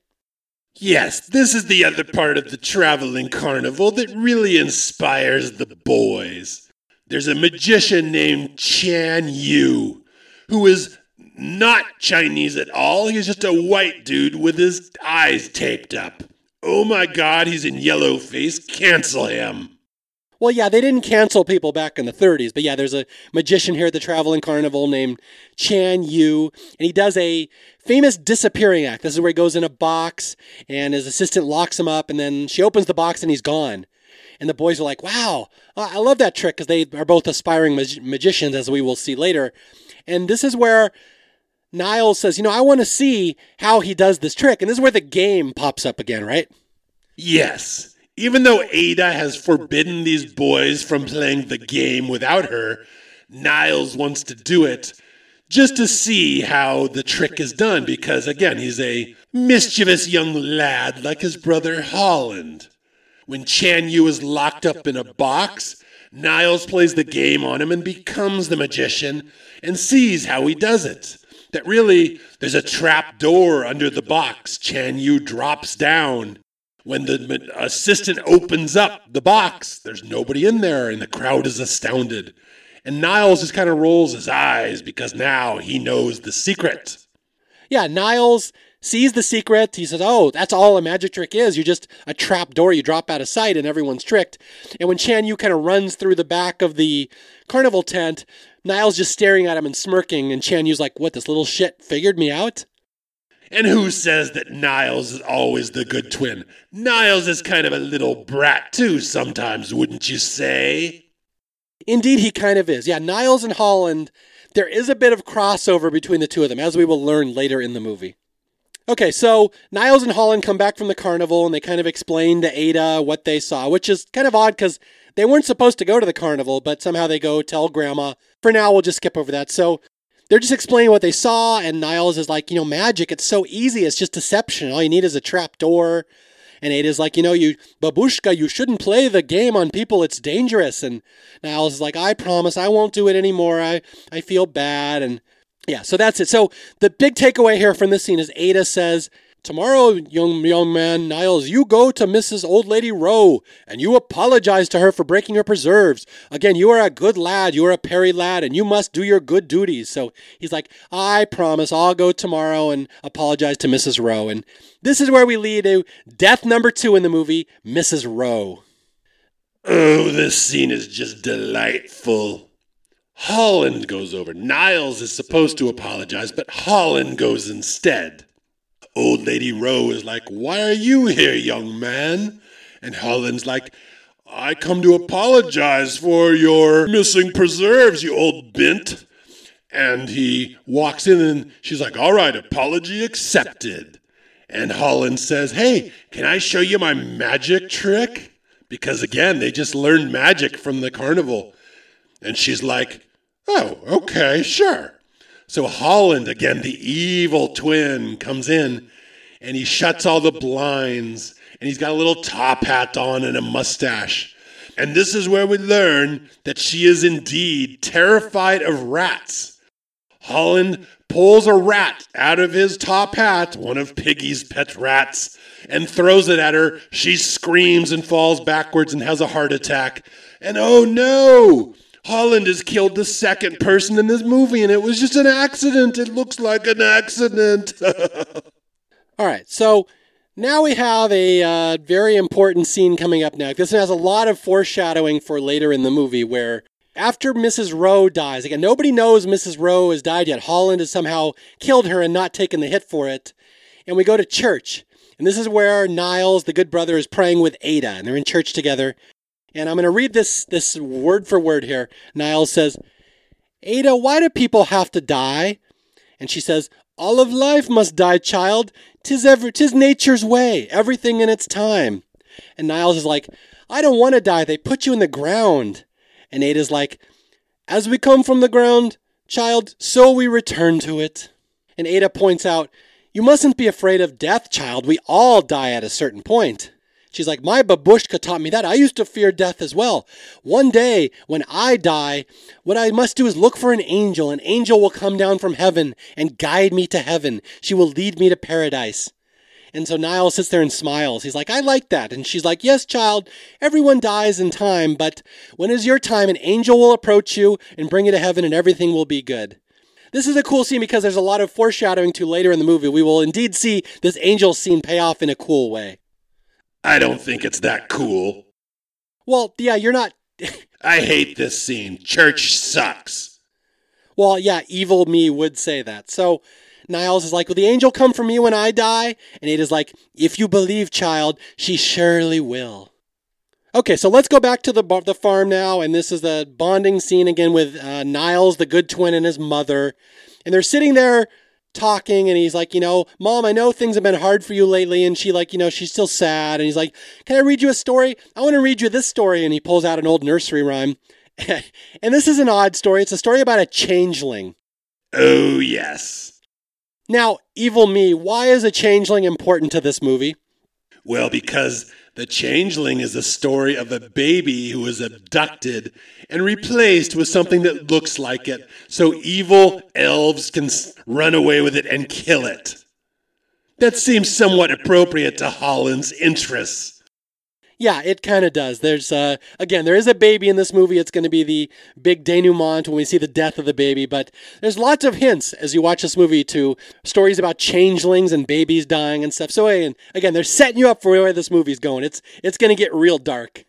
Yes, this is the other part of the traveling carnival that really inspires the boys. There's a magician named Chan Yu who is not Chinese at all. He's just a white dude with his eyes taped up. Oh my god, he's in yellow face. Cancel him. Well, yeah, they didn't cancel people back in the 30s, but yeah, there's a magician here at the Traveling Carnival named Chan Yu, and he does a famous disappearing act. This is where he goes in a box, and his assistant locks him up, and then she opens the box and he's gone. And the boys are like, wow, I love that trick because they are both aspiring mag- magicians, as we will see later. And this is where Niles says, you know, I want to see how he does this trick. And this is where the game pops up again, right? Yes. Even though Ada has forbidden these boys from playing the game without her, Niles wants to do it just to see how the trick is done because, again, he's a mischievous young lad like his brother Holland. When Chan Yu is locked up in a box, Niles plays the game on him and becomes the magician and sees how he does it that really there's a trap door under the box. Chan Yu drops down. When the assistant opens up the box, there's nobody in there, and the crowd is astounded. And Niles just kind of rolls his eyes because now he knows the secret. Yeah, Niles sees the secret. He says, Oh, that's all a magic trick is. You're just a trap door, you drop out of sight, and everyone's tricked. And when Chan Yu kind of runs through the back of the carnival tent, Niles just staring at him and smirking, and Chan Yu's like, What, this little shit figured me out? And who says that Niles is always the good twin? Niles is kind of a little brat, too, sometimes, wouldn't you say? Indeed, he kind of is. Yeah, Niles and Holland, there is a bit of crossover between the two of them, as we will learn later in the movie. Okay, so Niles and Holland come back from the carnival and they kind of explain to Ada what they saw, which is kind of odd because they weren't supposed to go to the carnival, but somehow they go tell Grandma. For now, we'll just skip over that. So they're just explaining what they saw, and Niles is like, you know, magic, it's so easy. It's just deception. All you need is a trap door. And Ada's like, you know, you, Babushka, you shouldn't play the game on people. It's dangerous. And Niles is like, I promise I won't do it anymore. I, I feel bad. And yeah, so that's it. So the big takeaway here from this scene is Ada says, Tomorrow, young young man Niles, you go to Mrs. Old Lady Rowe and you apologize to her for breaking your preserves. Again, you are a good lad, you are a Perry lad, and you must do your good duties. So he's like, I promise I'll go tomorrow and apologize to Mrs. Rowe. And this is where we lead to death number two in the movie, Mrs. Rowe. Oh, this scene is just delightful. Holland goes over. Niles is supposed to apologize, but Holland goes instead. Old Lady Rowe is like, Why are you here, young man? And Holland's like, I come to apologize for your missing preserves, you old bint. And he walks in and she's like, All right, apology accepted. And Holland says, Hey, can I show you my magic trick? Because again, they just learned magic from the carnival. And she's like, Oh, okay, sure. So Holland, again, the evil twin, comes in and he shuts all the blinds and he's got a little top hat on and a mustache. And this is where we learn that she is indeed terrified of rats. Holland pulls a rat out of his top hat, one of Piggy's pet rats, and throws it at her. She screams and falls backwards and has a heart attack. And oh no! Holland has killed the second person in this movie, and it was just an accident. It looks like an accident. All right, so now we have a uh, very important scene coming up next. This has a lot of foreshadowing for later in the movie where after Mrs. Rowe dies, again, nobody knows Mrs. Rowe has died yet. Holland has somehow killed her and not taken the hit for it. And we go to church. And this is where Niles, the good brother, is praying with Ada, and they're in church together. And I'm going to read this, this word for word here. Niles says, Ada, why do people have to die? And she says, All of life must die, child. Tis, ever, tis nature's way, everything in its time. And Niles is like, I don't want to die. They put you in the ground. And Ada's like, As we come from the ground, child, so we return to it. And Ada points out, You mustn't be afraid of death, child. We all die at a certain point. She's like, My babushka taught me that. I used to fear death as well. One day, when I die, what I must do is look for an angel. An angel will come down from heaven and guide me to heaven. She will lead me to paradise. And so Niles sits there and smiles. He's like, I like that. And she's like, Yes, child, everyone dies in time, but when is your time, an angel will approach you and bring you to heaven and everything will be good. This is a cool scene because there's a lot of foreshadowing to later in the movie. We will indeed see this angel scene pay off in a cool way. I don't think it's that cool. Well, yeah, you're not. I hate this scene. Church sucks. Well, yeah, evil me would say that. So Niles is like, Will the angel come for me when I die? And Ada's like, If you believe, child, she surely will. Okay, so let's go back to the, the farm now. And this is the bonding scene again with uh, Niles, the good twin, and his mother. And they're sitting there talking and he's like, you know, mom, I know things have been hard for you lately. And she like, you know, she's still sad. And he's like, can I read you a story? I want to read you this story. And he pulls out an old nursery rhyme. and this is an odd story. It's a story about a changeling. Oh, yes. Now, evil me, why is a changeling important to this movie? Well, because the Changeling is the story of a baby who is abducted and replaced with something that looks like it, so evil elves can run away with it and kill it. That seems somewhat appropriate to Holland's interests. Yeah, it kind of does. There's uh again, there is a baby in this movie. It's going to be the big denouement when we see the death of the baby, but there's lots of hints as you watch this movie to stories about changelings and babies dying and stuff. So again, they're setting you up for where this movie's going. It's it's going to get real dark.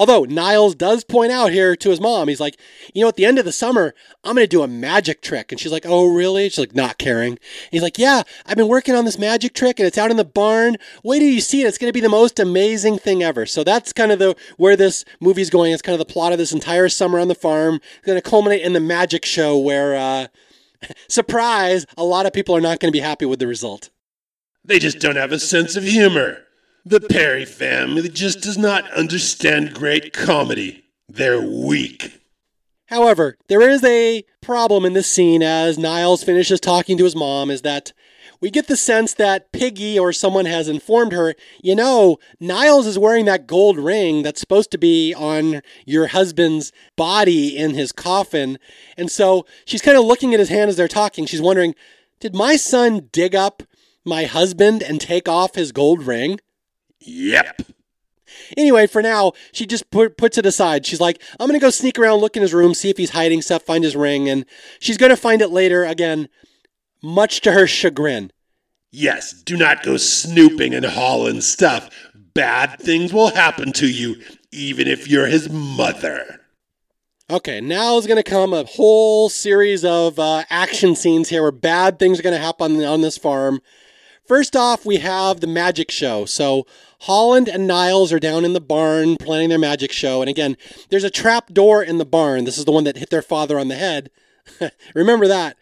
Although Niles does point out here to his mom, he's like, you know, at the end of the summer, I'm going to do a magic trick. And she's like, oh, really? She's like, not caring. And he's like, yeah, I've been working on this magic trick and it's out in the barn. Wait till you see it. It's going to be the most amazing thing ever. So that's kind of the where this movie's going. It's kind of the plot of this entire summer on the farm. It's going to culminate in the magic show where, uh, surprise, a lot of people are not going to be happy with the result. They just don't have a sense of humor. The Perry family just does not understand great comedy. They're weak. However, there is a problem in this scene as Niles finishes talking to his mom is that we get the sense that Piggy or someone has informed her, you know, Niles is wearing that gold ring that's supposed to be on your husband's body in his coffin. And so she's kind of looking at his hand as they're talking. She's wondering, did my son dig up my husband and take off his gold ring? Yep. Anyway, for now, she just put, puts it aside. She's like, I'm going to go sneak around, look in his room, see if he's hiding stuff, find his ring, and she's going to find it later, again, much to her chagrin. Yes, do not go snooping and hauling stuff. Bad things will happen to you, even if you're his mother. Okay, now is going to come a whole series of uh, action scenes here where bad things are going to happen on this farm. First off, we have the magic show. So Holland and Niles are down in the barn planning their magic show. And again, there's a trap door in the barn. This is the one that hit their father on the head. Remember that.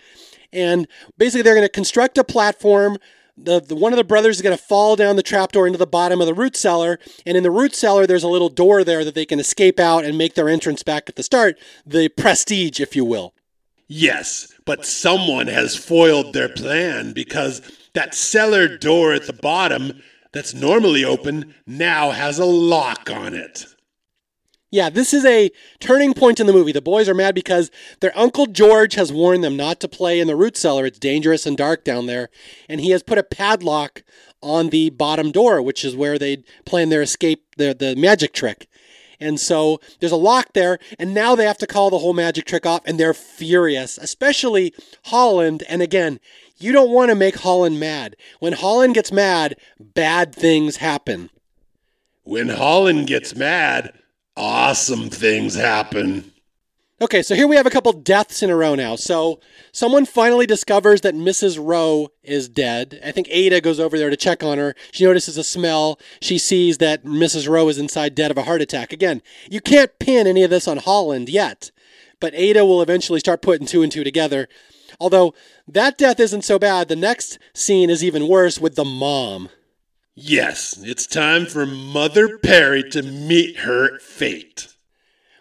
And basically, they're going to construct a platform. The, the, one of the brothers is going to fall down the trapdoor into the bottom of the root cellar, and in the root cellar, there's a little door there that they can escape out and make their entrance back at the start. The prestige, if you will. Yes, but someone has foiled their plan because that cellar door at the bottom that's normally open now has a lock on it. Yeah, this is a turning point in the movie. The boys are mad because their Uncle George has warned them not to play in the root cellar. It's dangerous and dark down there. And he has put a padlock on the bottom door, which is where they plan their escape, the, the magic trick. And so there's a lock there, and now they have to call the whole magic trick off, and they're furious, especially Holland. And again, you don't want to make Holland mad. When Holland gets mad, bad things happen. When Holland gets mad, awesome things happen. Okay, so here we have a couple deaths in a row now. So someone finally discovers that Mrs. Rowe is dead. I think Ada goes over there to check on her. She notices a smell. She sees that Mrs. Rowe is inside dead of a heart attack. Again, you can't pin any of this on Holland yet, but Ada will eventually start putting two and two together. Although that death isn't so bad, the next scene is even worse with the mom. Yes, it's time for Mother Perry to meet her fate.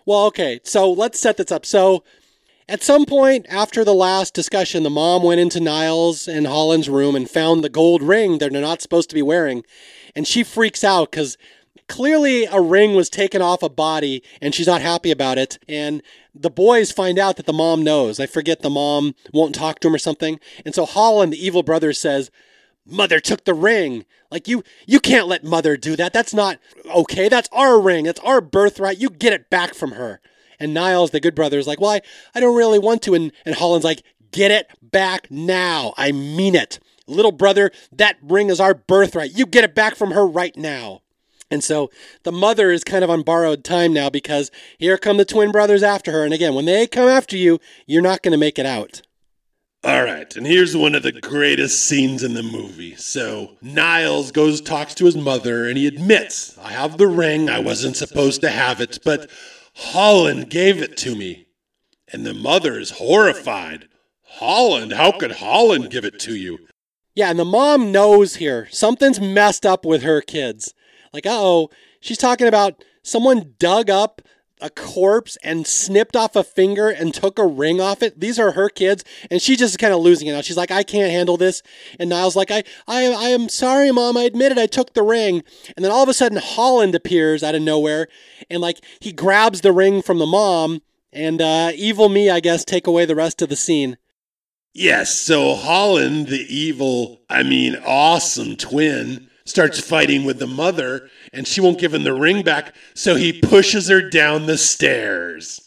Well, okay, so let's set this up. So, at some point after the last discussion, the mom went into Niles and Holland's room and found the gold ring that they're not supposed to be wearing. And she freaks out because clearly a ring was taken off a body and she's not happy about it. And the boys find out that the mom knows. I forget the mom won't talk to him or something. And so Holland, the evil brother, says, Mother took the ring. Like you you can't let mother do that. That's not okay. That's our ring. That's our birthright. You get it back from her. And Niles, the good brother, is like, Well, I, I don't really want to. And, and Holland's like, Get it back now. I mean it. Little brother, that ring is our birthright. You get it back from her right now. And so the mother is kind of on borrowed time now because here come the twin brothers after her. And again, when they come after you, you're not going to make it out. All right, and here's one of the greatest scenes in the movie. So, Niles goes talks to his mother and he admits, "I have the ring. I wasn't supposed to have it, but Holland gave it to me." And the mother is horrified. "Holland? How could Holland give it to you?" Yeah, and the mom knows here something's messed up with her kids. Like, oh, she's talking about someone dug up a corpse and snipped off a finger and took a ring off it. These are her kids, and she's just kind of losing it now. She's like, I can't handle this. And Niles like, I, I, I am sorry, mom. I admit it. I took the ring. And then all of a sudden, Holland appears out of nowhere, and like he grabs the ring from the mom, and uh, evil me, I guess, take away the rest of the scene. Yes, so Holland, the evil, I mean, awesome twin, starts fighting with the mother, and she won't give him the ring back, so he pushes her down the stairs.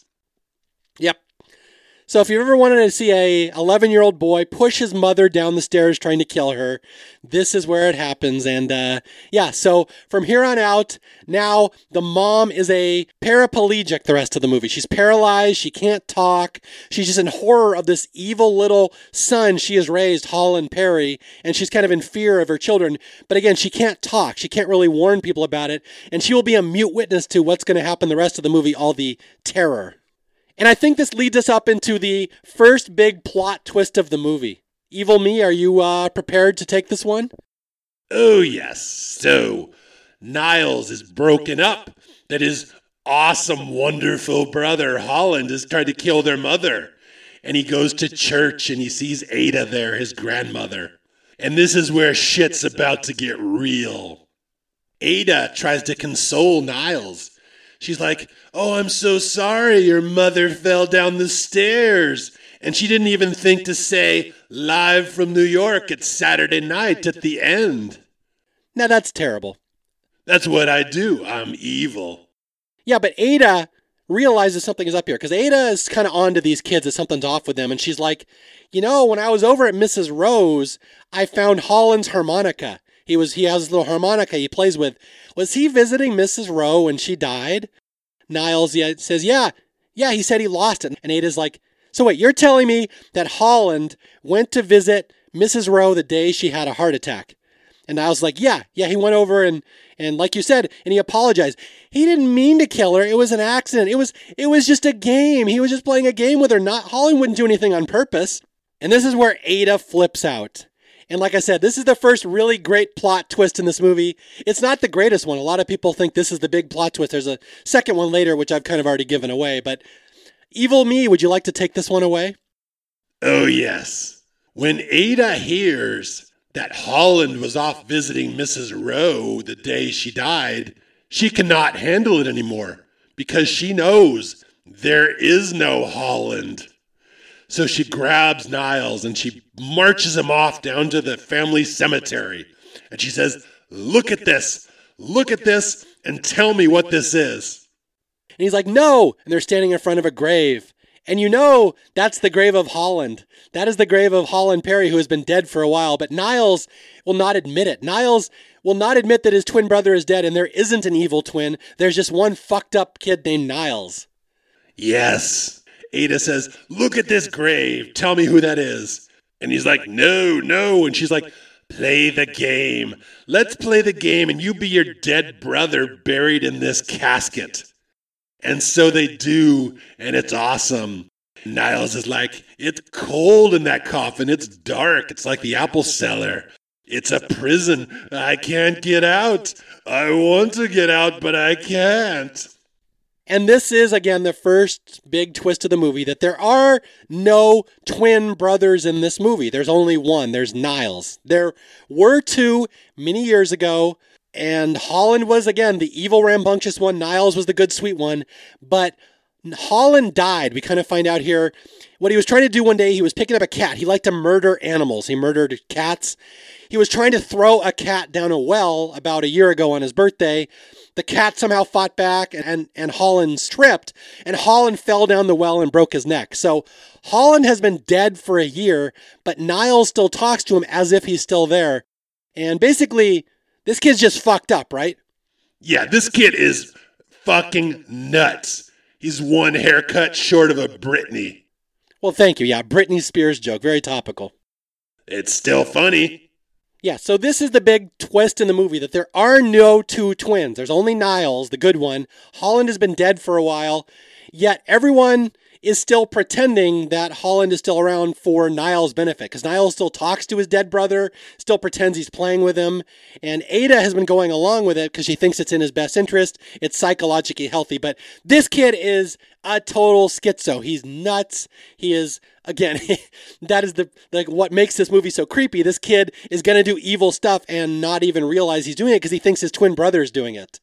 So if you've ever wanted to see a 11 year old boy push his mother down the stairs trying to kill her, this is where it happens. And uh, yeah, so from here on out, now the mom is a paraplegic the rest of the movie. She's paralyzed. She can't talk. She's just in horror of this evil little son she has raised, Holland Perry, and she's kind of in fear of her children. But again, she can't talk. She can't really warn people about it. And she will be a mute witness to what's going to happen the rest of the movie, all the terror. And I think this leads us up into the first big plot twist of the movie. Evil Me, are you uh, prepared to take this one? Oh, yes. So, Niles is broken up. That his awesome, wonderful brother, Holland, has tried to kill their mother. And he goes to church and he sees Ada there, his grandmother. And this is where shit's about to get real. Ada tries to console Niles. She's like, Oh, I'm so sorry your mother fell down the stairs. And she didn't even think to say, live from New York, it's Saturday night at the end. Now that's terrible. That's what I do. I'm evil. Yeah, but Ada realizes something is up here because Ada is kind of on to these kids that something's off with them. And she's like, you know, when I was over at Mrs. Rowe's, I found Holland's harmonica. He was he has a little harmonica he plays with. Was he visiting Mrs. Rowe when she died? Niles yeah, says, Yeah, yeah, he said he lost it. And Ada's like, So wait, you're telling me that Holland went to visit Mrs. Rowe the day she had a heart attack? And Niles like, Yeah, yeah, he went over and and like you said, and he apologized. He didn't mean to kill her. It was an accident. It was it was just a game. He was just playing a game with her. Not Holland wouldn't do anything on purpose. And this is where Ada flips out. And like I said, this is the first really great plot twist in this movie. It's not the greatest one. A lot of people think this is the big plot twist. There's a second one later, which I've kind of already given away. But Evil Me, would you like to take this one away? Oh, yes. When Ada hears that Holland was off visiting Mrs. Rowe the day she died, she cannot handle it anymore because she knows there is no Holland. So she grabs Niles and she marches him off down to the family cemetery. And she says, Look at this, look at this, and tell me what this is. And he's like, No. And they're standing in front of a grave. And you know that's the grave of Holland. That is the grave of Holland Perry, who has been dead for a while. But Niles will not admit it. Niles will not admit that his twin brother is dead, and there isn't an evil twin. There's just one fucked up kid named Niles. Yes, Ada says, Look at this grave. Tell me who that is. And he's like, No, no. And she's like, Play the game. Let's play the game, and you be your dead brother buried in this casket. And so they do, and it's awesome. Niles is like, It's cold in that coffin. It's dark. It's like the apple cellar. It's a prison. I can't get out. I want to get out, but I can't. And this is, again, the first big twist of the movie that there are no twin brothers in this movie. There's only one. There's Niles. There were two many years ago, and Holland was, again, the evil, rambunctious one. Niles was the good, sweet one. But Holland died. We kind of find out here what he was trying to do one day. He was picking up a cat. He liked to murder animals, he murdered cats. He was trying to throw a cat down a well about a year ago on his birthday. The cat somehow fought back and, and Holland stripped, and Holland fell down the well and broke his neck. So Holland has been dead for a year, but Niles still talks to him as if he's still there. And basically, this kid's just fucked up, right? Yeah, this kid is fucking nuts. He's one haircut short of a Britney. Well, thank you. Yeah, Britney Spears joke. Very topical. It's still funny. Yeah, so this is the big twist in the movie that there are no two twins. There's only Niles, the good one. Holland has been dead for a while, yet everyone is still pretending that Holland is still around for Niles's benefit because Niles still talks to his dead brother, still pretends he's playing with him. And Ada has been going along with it because she thinks it's in his best interest. It's psychologically healthy. But this kid is a total schizo. He's nuts. He is again, that is the like what makes this movie so creepy. This kid is gonna do evil stuff and not even realize he's doing it because he thinks his twin brother is doing it.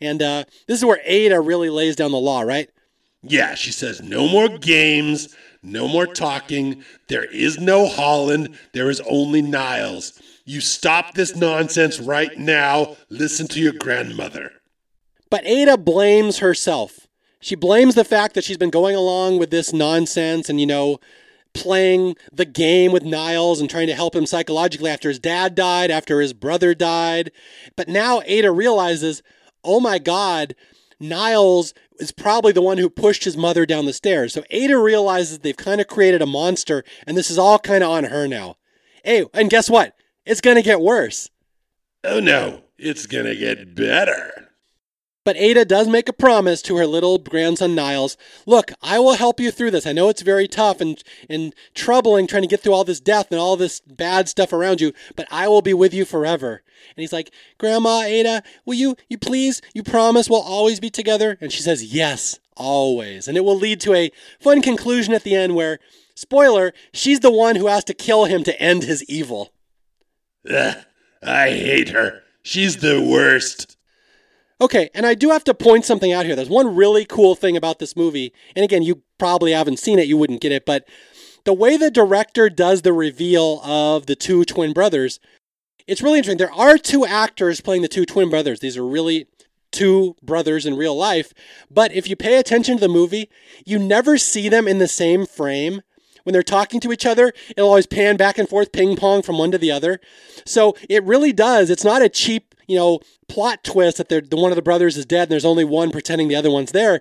And uh, this is where Ada really lays down the law, right? Yeah, she says no more games, no more talking. There is no Holland. There is only Niles. You stop this nonsense right now. Listen to your grandmother. But Ada blames herself. She blames the fact that she's been going along with this nonsense and, you know, playing the game with Niles and trying to help him psychologically after his dad died, after his brother died. But now Ada realizes, oh my God, Niles is probably the one who pushed his mother down the stairs. So Ada realizes they've kind of created a monster, and this is all kind of on her now. Hey, and guess what? It's going to get worse. Oh no, it's going to get better. But Ada does make a promise to her little grandson Niles. Look, I will help you through this. I know it's very tough and, and troubling trying to get through all this death and all this bad stuff around you, but I will be with you forever. And he's like, Grandma Ada, will you, you please, you promise we'll always be together? And she says, Yes, always. And it will lead to a fun conclusion at the end where, spoiler, she's the one who has to kill him to end his evil. Ugh, I hate her. She's the worst. Okay, and I do have to point something out here. There's one really cool thing about this movie. And again, you probably haven't seen it, you wouldn't get it, but the way the director does the reveal of the two twin brothers, it's really interesting. There are two actors playing the two twin brothers. These are really two brothers in real life. But if you pay attention to the movie, you never see them in the same frame. When they're talking to each other, it'll always pan back and forth, ping pong from one to the other. So it really does. It's not a cheap you know, plot twist that the one of the brothers is dead and there's only one pretending the other one's there.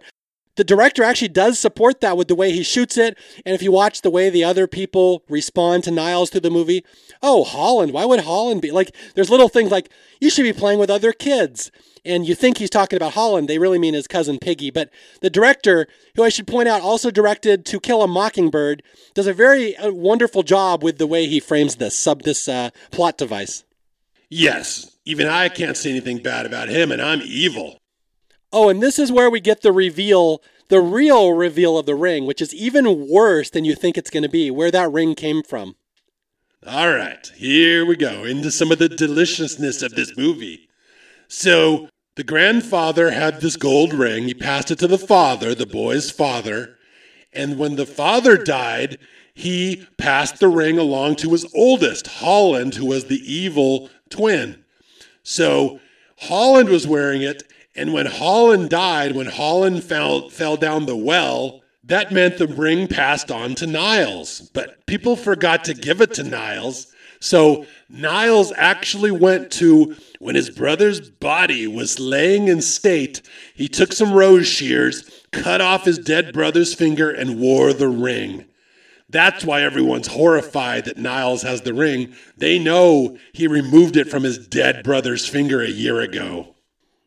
The director actually does support that with the way he shoots it. And if you watch the way the other people respond to Niles through the movie, oh, Holland, why would Holland be like, there's little things like, you should be playing with other kids. And you think he's talking about Holland, they really mean his cousin Piggy. But the director, who I should point out also directed To Kill a Mockingbird, does a very uh, wonderful job with the way he frames this sub this uh, plot device. Yes, even I can't say anything bad about him, and I'm evil. Oh, and this is where we get the reveal, the real reveal of the ring, which is even worse than you think it's going to be, where that ring came from. All right, here we go into some of the deliciousness of this movie. So, the grandfather had this gold ring. He passed it to the father, the boy's father. And when the father died, he passed the ring along to his oldest, Holland, who was the evil twin. So Holland was wearing it, and when Holland died, when Holland fell, fell down the well, that meant the ring passed on to Niles. But people forgot to give it to Niles. So Niles actually went to when his brother's body was laying in state, he took some rose shears, cut off his dead brother's finger, and wore the ring. That's why everyone's horrified that Niles has the ring. They know he removed it from his dead brother's finger a year ago.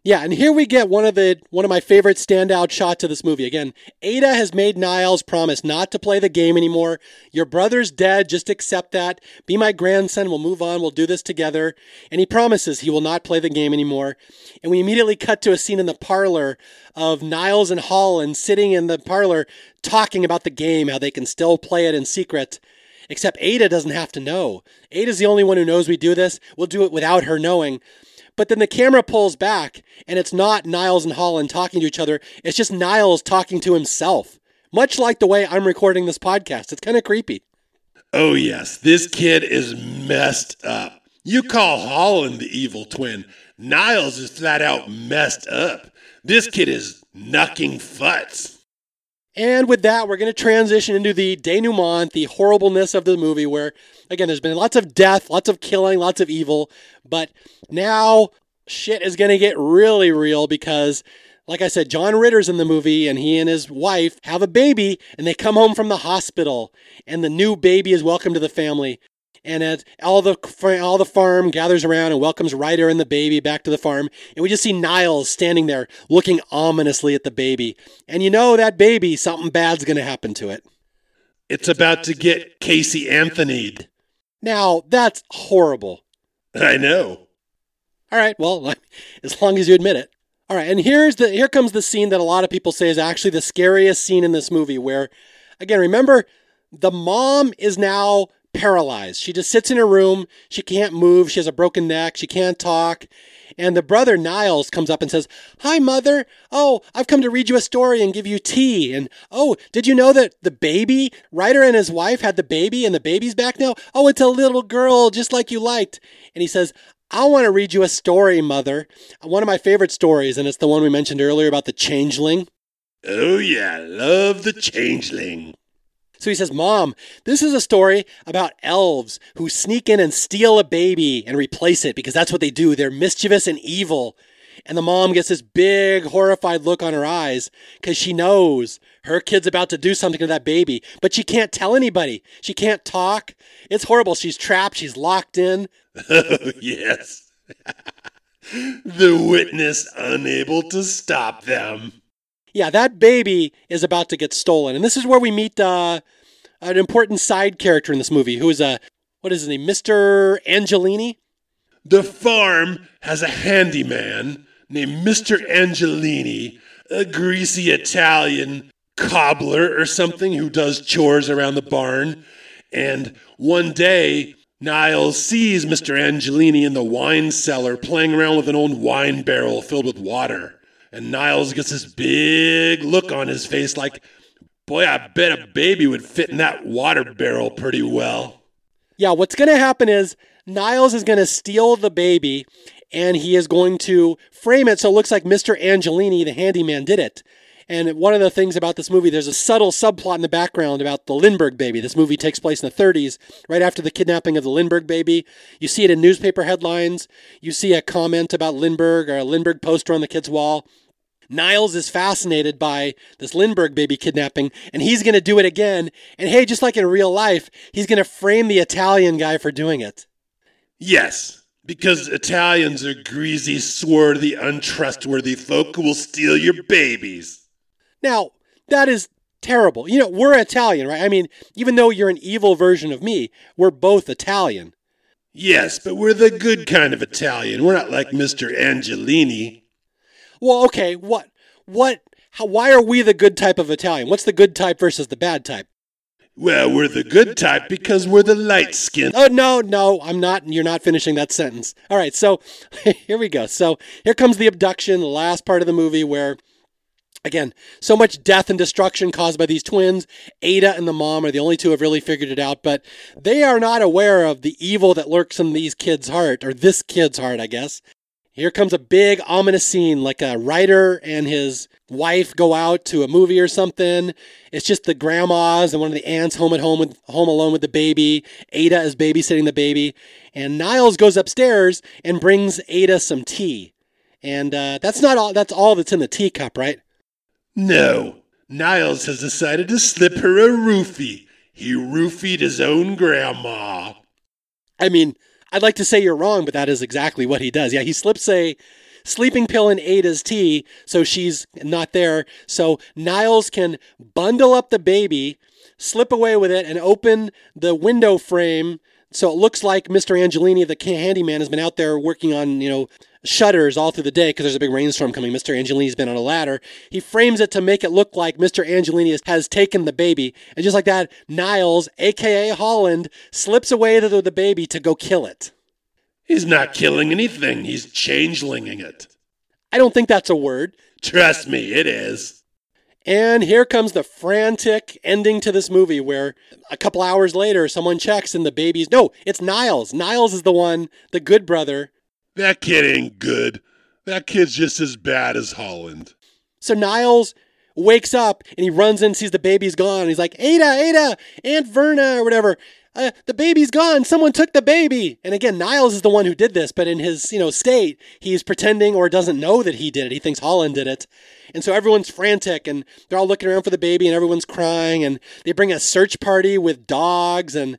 Yeah, and here we get one of the one of my favorite standout shots of this movie. Again, Ada has made Niles promise not to play the game anymore. Your brother's dead, just accept that. Be my grandson, we'll move on, we'll do this together. And he promises he will not play the game anymore. And we immediately cut to a scene in the parlor of Niles and Holland sitting in the parlor talking about the game, how they can still play it in secret. Except Ada doesn't have to know. Ada's the only one who knows we do this. We'll do it without her knowing. But then the camera pulls back and it's not Niles and Holland talking to each other. It's just Niles talking to himself, much like the way I'm recording this podcast. It's kind of creepy. Oh, yes. This kid is messed up. You call Holland the evil twin. Niles is flat out messed up. This kid is knucking futs. And with that, we're going to transition into the denouement, the horribleness of the movie, where, again, there's been lots of death, lots of killing, lots of evil, but now shit is going to get really real because, like I said, John Ritter's in the movie and he and his wife have a baby and they come home from the hospital. And the new baby is welcome to the family and as all the all the farm gathers around and welcomes Ryder and the baby back to the farm, and we just see Niles standing there looking ominously at the baby, and you know that baby, something bad's going to happen to it. It's about to get Casey Anthony. Now that's horrible. I know. All right, well, as long as you admit it. All right, and here's the here comes the scene that a lot of people say is actually the scariest scene in this movie where again, remember the mom is now paralyzed. She just sits in her room. She can't move. She has a broken neck. She can't talk. And the brother Niles comes up and says, Hi, mother. Oh, I've come to read you a story and give you tea. And oh, did you know that the baby, Ryder and his wife had the baby and the baby's back now? Oh, it's a little girl, just like you liked. And he says, I want to read you a story, mother. One of my favorite stories, and it's the one we mentioned earlier about the changeling. Oh, yeah, love the changeling. So he says, Mom, this is a story about elves who sneak in and steal a baby and replace it because that's what they do. They're mischievous and evil. And the mom gets this big, horrified look on her eyes because she knows her kid's about to do something to that baby, but she can't tell anybody. She can't talk. It's horrible. She's trapped. She's locked in. Oh, yes. the witness unable to stop them yeah, that baby is about to get stolen. And this is where we meet uh, an important side character in this movie who is a, what is his name, Mr. Angelini? The farm has a handyman named Mr. Angelini, a greasy Italian cobbler or something who does chores around the barn. And one day, Niles sees Mr. Angelini in the wine cellar playing around with an old wine barrel filled with water. And Niles gets this big look on his face like, boy, I bet a baby would fit in that water barrel pretty well. Yeah, what's going to happen is Niles is going to steal the baby and he is going to frame it so it looks like Mr. Angelini, the handyman, did it. And one of the things about this movie, there's a subtle subplot in the background about the Lindbergh baby. This movie takes place in the 30s, right after the kidnapping of the Lindbergh baby. You see it in newspaper headlines. You see a comment about Lindbergh or a Lindbergh poster on the kid's wall. Niles is fascinated by this Lindbergh baby kidnapping, and he's going to do it again. And hey, just like in real life, he's going to frame the Italian guy for doing it. Yes, because Italians are greasy, swarthy, untrustworthy folk who will steal your babies. Now, that is terrible. You know, we're Italian, right? I mean, even though you're an evil version of me, we're both Italian. Yes, but we're the good kind of Italian. We're not like Mr. Angelini. Well, okay, what, what, how, why are we the good type of Italian? What's the good type versus the bad type? Well, we're the good type because we're the light skin. Oh, no, no, I'm not. You're not finishing that sentence. All right, so here we go. So here comes the abduction, the last part of the movie where, again, so much death and destruction caused by these twins. Ada and the mom are the only two who have really figured it out, but they are not aware of the evil that lurks in these kids' heart, or this kid's heart, I guess. Here comes a big ominous scene, like a Ryder and his wife go out to a movie or something. It's just the grandmas and one of the aunts home at home with home alone with the baby. Ada is babysitting the baby, and Niles goes upstairs and brings Ada some tea. And uh, that's not all. That's all that's in the teacup, right? No, Niles has decided to slip her a roofie. He roofied his own grandma. I mean, I'd like to say you're wrong, but that is exactly what he does. Yeah, he slips a sleeping pill in Ada's tea, so she's not there. So Niles can bundle up the baby, slip away with it, and open the window frame so it looks like Mr. Angelini, the handyman, has been out there working on, you know, shutters all through the day because there's a big rainstorm coming. Mr. Angelini's been on a ladder. He frames it to make it look like Mr. Angelini has taken the baby. And just like that, Niles, aka Holland, slips away to the baby to go kill it. He's not killing anything, he's changelinging it. I don't think that's a word. Trust me, it is. And here comes the frantic ending to this movie where a couple hours later someone checks and the baby's no, it's Niles. Niles is the one, the good brother. That kid ain't good. That kid's just as bad as Holland. So Niles wakes up and he runs in, sees the baby's gone. He's like, Ada, Ada, Aunt Verna, or whatever uh, the baby's gone. Someone took the baby. And again, Niles is the one who did this, but in his, you know, state, he's pretending or doesn't know that he did it. He thinks Holland did it. And so everyone's frantic and they're all looking around for the baby and everyone's crying and they bring a search party with dogs and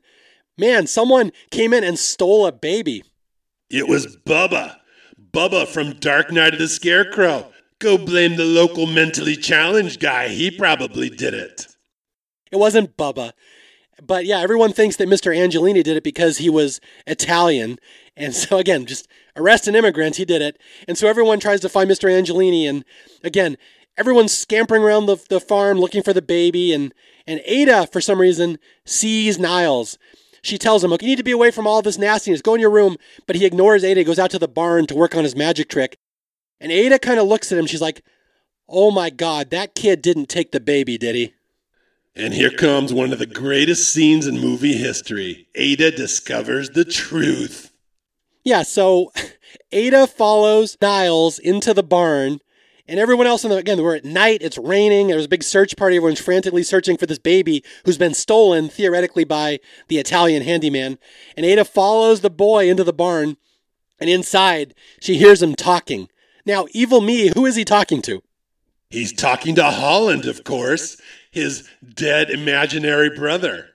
man, someone came in and stole a baby. It was Bubba. Bubba from Dark Night of the Scarecrow. Go blame the local mentally challenged guy. He probably did it. It wasn't Bubba. But yeah, everyone thinks that Mr. Angelini did it because he was Italian. And so, again, just arrest an immigrant. He did it. And so everyone tries to find Mr. Angelini. And again, everyone's scampering around the, the farm looking for the baby. And, and Ada, for some reason, sees Niles. She tells him, Look, you need to be away from all this nastiness. Go in your room. But he ignores Ada, goes out to the barn to work on his magic trick. And Ada kind of looks at him. She's like, Oh my God, that kid didn't take the baby, did he? And here comes one of the greatest scenes in movie history. Ada discovers the truth. Yeah, so Ada follows Niles into the barn, and everyone else in the again, we're at night, it's raining, there's a big search party, everyone's frantically searching for this baby who's been stolen, theoretically, by the Italian handyman. And Ada follows the boy into the barn, and inside she hears him talking. Now, evil me, who is he talking to? He's talking to Holland, of course his dead imaginary brother.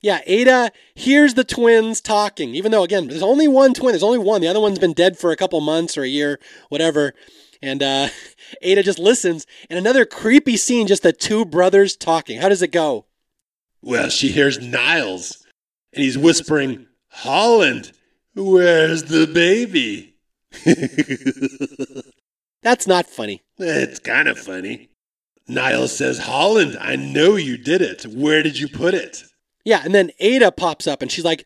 Yeah, Ada hears the twins talking, even though, again, there's only one twin. There's only one. The other one's been dead for a couple months or a year, whatever. And uh, Ada just listens. And another creepy scene, just the two brothers talking. How does it go? Well, she hears Niles, and he's whispering, Holland, where's the baby? That's not funny. It's kind of funny. Niles says, Holland, I know you did it. Where did you put it? Yeah, and then Ada pops up and she's like,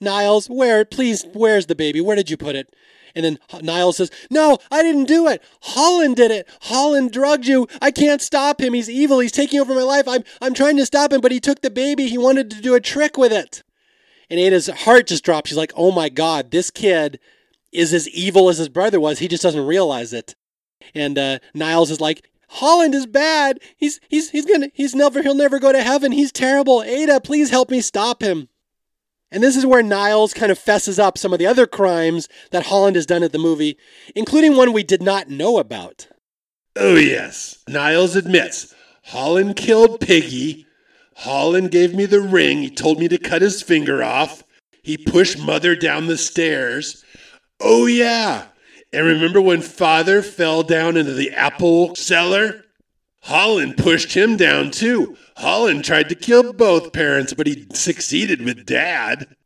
Niles, where, please, where's the baby? Where did you put it? And then Niles says, No, I didn't do it. Holland did it. Holland drugged you. I can't stop him. He's evil. He's taking over my life. I'm, I'm trying to stop him, but he took the baby. He wanted to do a trick with it. And Ada's heart just drops. She's like, Oh my God, this kid is as evil as his brother was. He just doesn't realize it. And uh, Niles is like, Holland is bad. He's he's he's gonna he's never he'll never go to heaven. He's terrible. Ada, please help me stop him. And this is where Niles kind of fesses up some of the other crimes that Holland has done at the movie, including one we did not know about. Oh yes, Niles admits Holland killed Piggy. Holland gave me the ring. He told me to cut his finger off. He pushed Mother down the stairs. Oh yeah, and remember when father fell down into the apple cellar? Holland pushed him down too. Holland tried to kill both parents, but he succeeded with dad.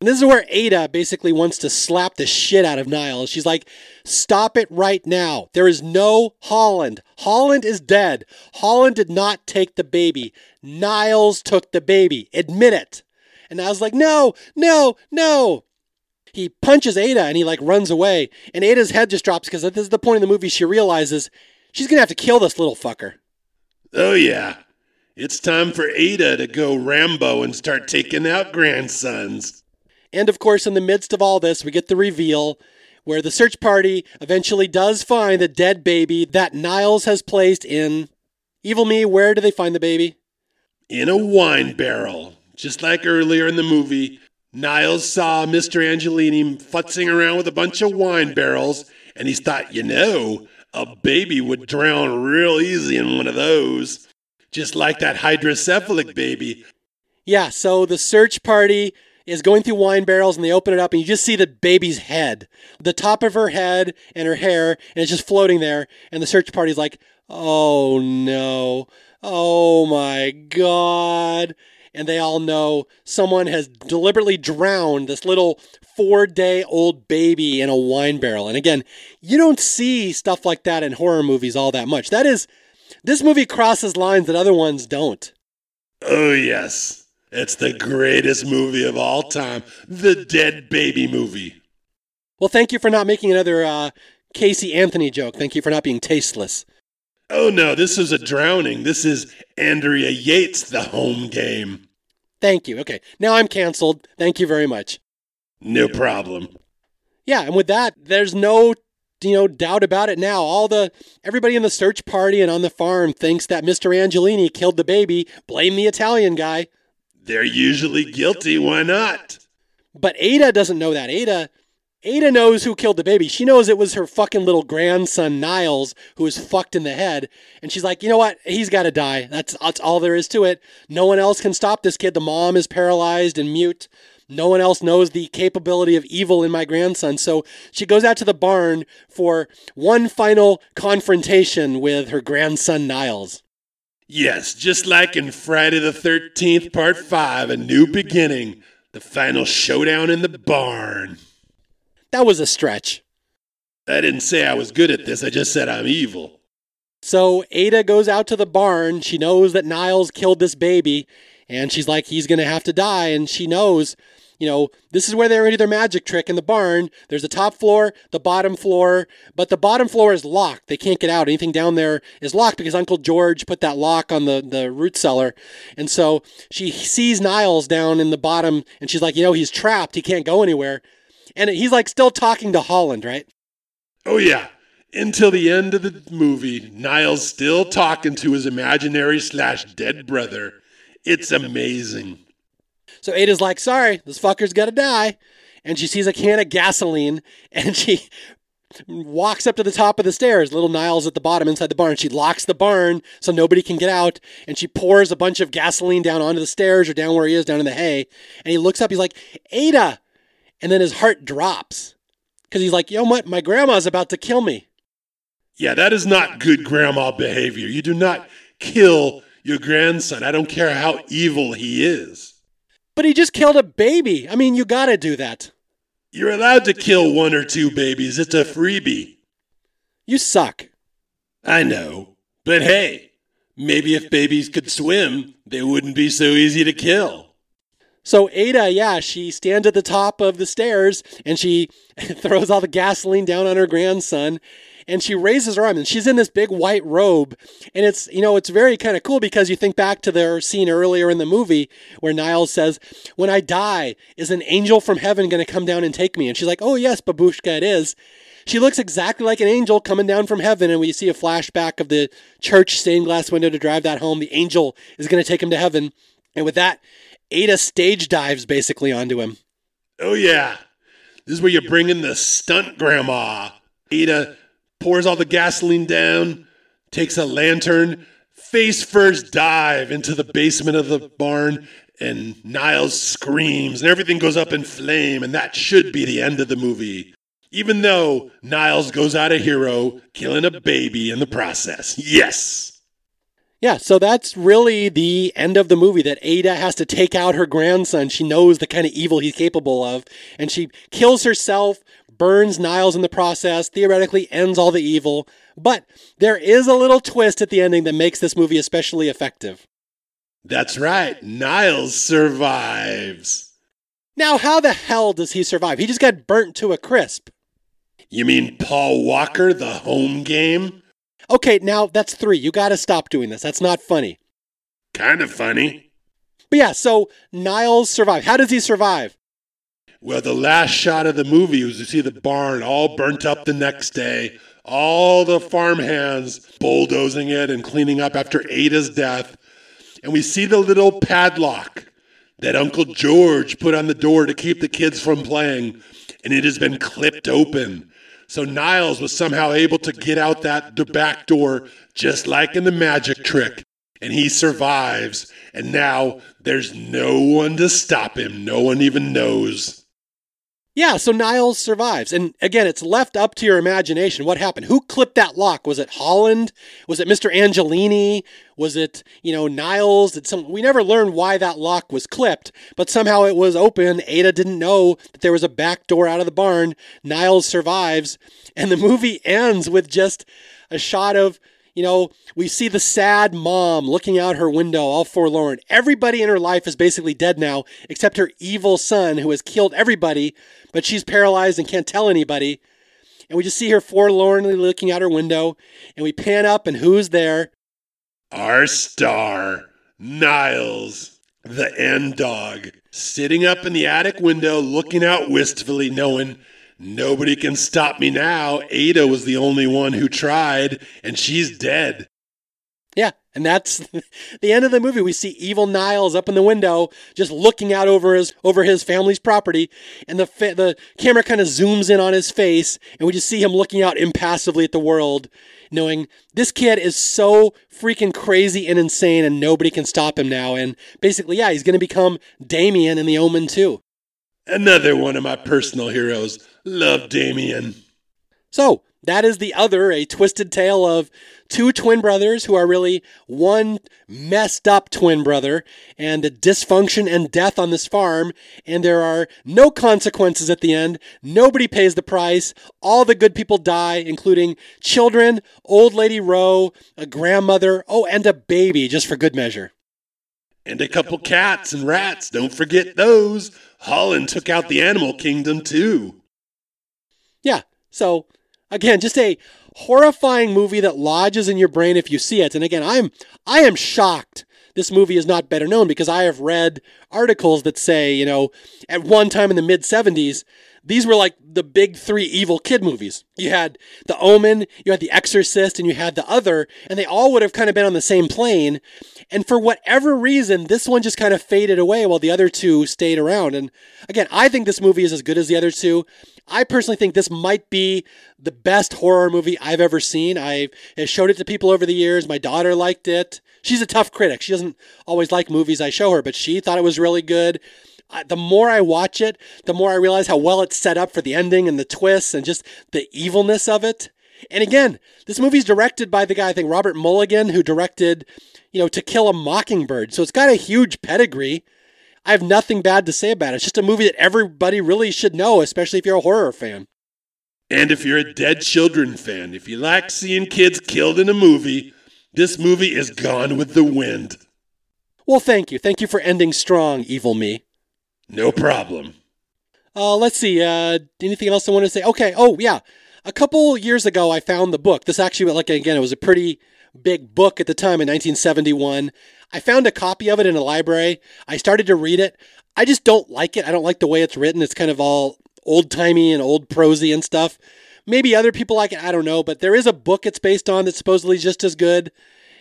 And this is where Ada basically wants to slap the shit out of Niles. She's like, Stop it right now. There is no Holland. Holland is dead. Holland did not take the baby. Niles took the baby. Admit it. And I was like, No, no, no he punches Ada and he like runs away. And Ada's head just drops because this is the point in the movie she realizes she's gonna have to kill this little fucker. Oh yeah. It's time for Ada to go Rambo and start taking out grandsons. And of course, in the midst of all this, we get the reveal where the search party eventually does find the dead baby that Niles has placed in. Evil me, where do they find the baby? In a wine barrel. Just like earlier in the movie, Niles saw Mr. Angelini futzing around with a bunch of wine barrels, and he thought, you know, a baby would drown real easy in one of those. Just like that hydrocephalic baby. Yeah, so the search party is going through wine barrels and they open it up and you just see the baby's head, the top of her head and her hair, and it's just floating there. And the search party's like, oh no, oh my god. And they all know someone has deliberately drowned this little four day old baby in a wine barrel. And again, you don't see stuff like that in horror movies all that much. That is, this movie crosses lines that other ones don't. Oh, yes. It's the greatest movie of all time, the Dead Baby movie. Well, thank you for not making another uh, Casey Anthony joke. Thank you for not being tasteless. Oh no, this is a drowning. This is Andrea Yates, the home game. Thank you. Okay, now I'm canceled. Thank you very much. No problem. Yeah, and with that, there's no you know doubt about it now. All the everybody in the search party and on the farm thinks that Mr. Angelini killed the baby. Blame the Italian guy. They're usually guilty. Why not? But Ada doesn't know that. Ada Ada knows who killed the baby. She knows it was her fucking little grandson Niles who was fucked in the head. And she's like, you know what? He's got to die. That's, that's all there is to it. No one else can stop this kid. The mom is paralyzed and mute. No one else knows the capability of evil in my grandson. So she goes out to the barn for one final confrontation with her grandson Niles. Yes, just like in Friday the 13th, Part 5, A New Beginning, the final showdown in the barn. That was a stretch. I didn't say I was good at this, I just said I'm evil. So Ada goes out to the barn. She knows that Niles killed this baby, and she's like, he's going to have to die. And she knows you know, this is where they're into their magic trick in the barn. There's the top floor, the bottom floor, but the bottom floor is locked. They can't get out. Anything down there is locked because Uncle George put that lock on the, the root cellar. And so she sees Niles down in the bottom and she's like, you know, he's trapped. He can't go anywhere. And he's like still talking to Holland, right? Oh, yeah. Until the end of the movie, Niles still talking to his imaginary slash dead brother. It's amazing. So Ada's like, sorry, this fucker's got to die. And she sees a can of gasoline and she walks up to the top of the stairs. Little Niles at the bottom inside the barn. She locks the barn so nobody can get out. And she pours a bunch of gasoline down onto the stairs or down where he is, down in the hay. And he looks up. He's like, Ada. And then his heart drops because he's like, yo, what? My grandma's about to kill me. Yeah, that is not good grandma behavior. You do not kill your grandson. I don't care how evil he is. But he just killed a baby. I mean, you gotta do that. You're allowed to kill one or two babies. It's a freebie. You suck. I know. But hey, maybe if babies could swim, they wouldn't be so easy to kill. So Ada, yeah, she stands at the top of the stairs and she throws all the gasoline down on her grandson and she raises her arm and she's in this big white robe. And it's you know it's very kind of cool because you think back to their scene earlier in the movie where Niles says when I die is an angel from heaven going to come down and take me? And she's like oh yes babushka it is. She looks exactly like an angel coming down from heaven and we see a flashback of the church stained glass window to drive that home. The angel is going to take him to heaven. And with that Ada stage dives basically onto him oh yeah this is where you bring in the stunt grandma Ada pours all the gasoline down, takes a lantern, face first dive into the basement of the barn, and Niles screams, and everything goes up in flame, and that should be the end of the movie. Even though Niles goes out a hero, killing a baby in the process. Yes! Yeah, so that's really the end of the movie that Ada has to take out her grandson. She knows the kind of evil he's capable of, and she kills herself burns Niles in the process, theoretically ends all the evil. But there is a little twist at the ending that makes this movie especially effective. That's right, Niles survives. Now, how the hell does he survive? He just got burnt to a crisp. You mean Paul Walker, the home game? Okay, now that's three. You gotta stop doing this. That's not funny. Kind of funny. But yeah, so Niles survived. How does he survive? Well, the last shot of the movie was to see the barn all burnt up the next day, all the farmhands bulldozing it and cleaning up after Ada's death. And we see the little padlock that Uncle George put on the door to keep the kids from playing, and it has been clipped open. So Niles was somehow able to get out that the back door just like in the magic trick and he survives and now there's no one to stop him. No one even knows. Yeah, so Niles survives. And again, it's left up to your imagination. What happened? Who clipped that lock? Was it Holland? Was it Mr. Angelini? Was it, you know, Niles? Did some we never learned why that lock was clipped, but somehow it was open. Ada didn't know that there was a back door out of the barn. Niles survives, and the movie ends with just a shot of you know, we see the sad mom looking out her window, all forlorn. Everybody in her life is basically dead now, except her evil son who has killed everybody, but she's paralyzed and can't tell anybody. And we just see her forlornly looking out her window, and we pan up, and who's there? Our star, Niles, the end dog, sitting up in the attic window, looking out wistfully, knowing Nobody can stop me now. Ada was the only one who tried, and she's dead. Yeah, and that's the end of the movie. We see evil Niles up in the window, just looking out over his over his family's property, and the fa- the camera kind of zooms in on his face, and we just see him looking out impassively at the world, knowing this kid is so freaking crazy and insane, and nobody can stop him now. And basically, yeah, he's going to become Damien in The Omen too. Another one of my personal heroes. Love Damien. So, that is the other, a twisted tale of two twin brothers who are really one messed up twin brother and the dysfunction and death on this farm. And there are no consequences at the end. Nobody pays the price. All the good people die, including children, old lady Rowe, a grandmother, oh, and a baby, just for good measure. And a couple cats and rats. Don't forget those. Holland took out the animal kingdom too. Yeah. So again, just a horrifying movie that lodges in your brain if you see it. And again, I'm I am shocked this movie is not better known because I have read articles that say, you know, at one time in the mid 70s, these were like the big three evil kid movies. You had The Omen, you had The Exorcist, and you had the other, and they all would have kind of been on the same plane. And for whatever reason, this one just kind of faded away while the other two stayed around. And again, I think this movie is as good as the other two. I personally think this might be the best horror movie I've ever seen. I have showed it to people over the years. My daughter liked it. She's a tough critic. She doesn't always like movies I show her, but she thought it was really good. the more I watch it, the more I realize how well it's set up for the ending and the twists and just the evilness of it. And again, this movie's directed by the guy, I think Robert Mulligan, who directed you know, To Kill a Mockingbird. So it's got a huge pedigree. I have nothing bad to say about it. It's just a movie that everybody really should know, especially if you're a horror fan. And if you're a Dead Children fan, if you like seeing kids killed in a movie, this movie is gone with the wind. Well, thank you. Thank you for ending strong, evil me. No problem. Uh, let's see. Uh, anything else I want to say? Okay. Oh, yeah. A couple years ago, I found the book. This actually, like again, it was a pretty big book at the time in 1971. I found a copy of it in a library. I started to read it. I just don't like it. I don't like the way it's written. It's kind of all old timey and old prosy and stuff. Maybe other people like it. I don't know. But there is a book it's based on that's supposedly just as good.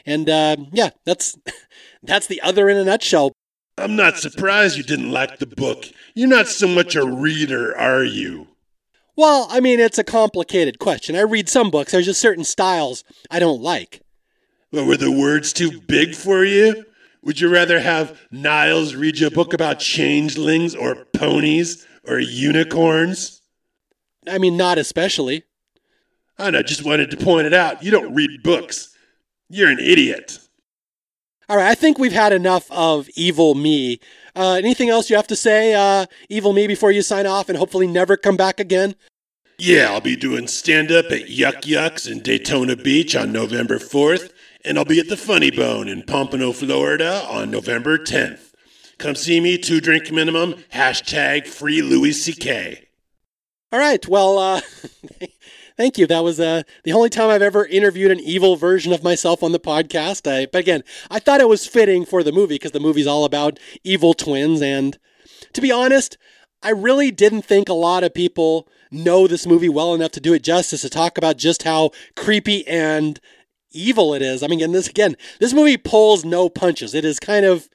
And uh, yeah, that's that's the other in a nutshell. I'm not surprised you didn't like the book. You're not so much a reader, are you? Well, I mean, it's a complicated question. I read some books. There's just certain styles I don't like. But were the words too big for you? Would you rather have Niles read you a book about changelings or ponies or unicorns? I mean, not especially. I know, just wanted to point it out. You don't read books. You're an idiot. All right, I think we've had enough of evil me. Uh, anything else you have to say, uh, evil me, before you sign off and hopefully never come back again? Yeah, I'll be doing stand up at Yuck Yucks in Daytona Beach on November 4th and I'll be at the Funny Bone in Pompano, Florida on November 10th. Come see me, two drink minimum, hashtag free Louis C.K. All right, well, uh, thank you. That was uh, the only time I've ever interviewed an evil version of myself on the podcast. I, but again, I thought it was fitting for the movie because the movie's all about evil twins. And to be honest, I really didn't think a lot of people know this movie well enough to do it justice to talk about just how creepy and evil it is. I mean, and this again, this movie pulls no punches. It is kind of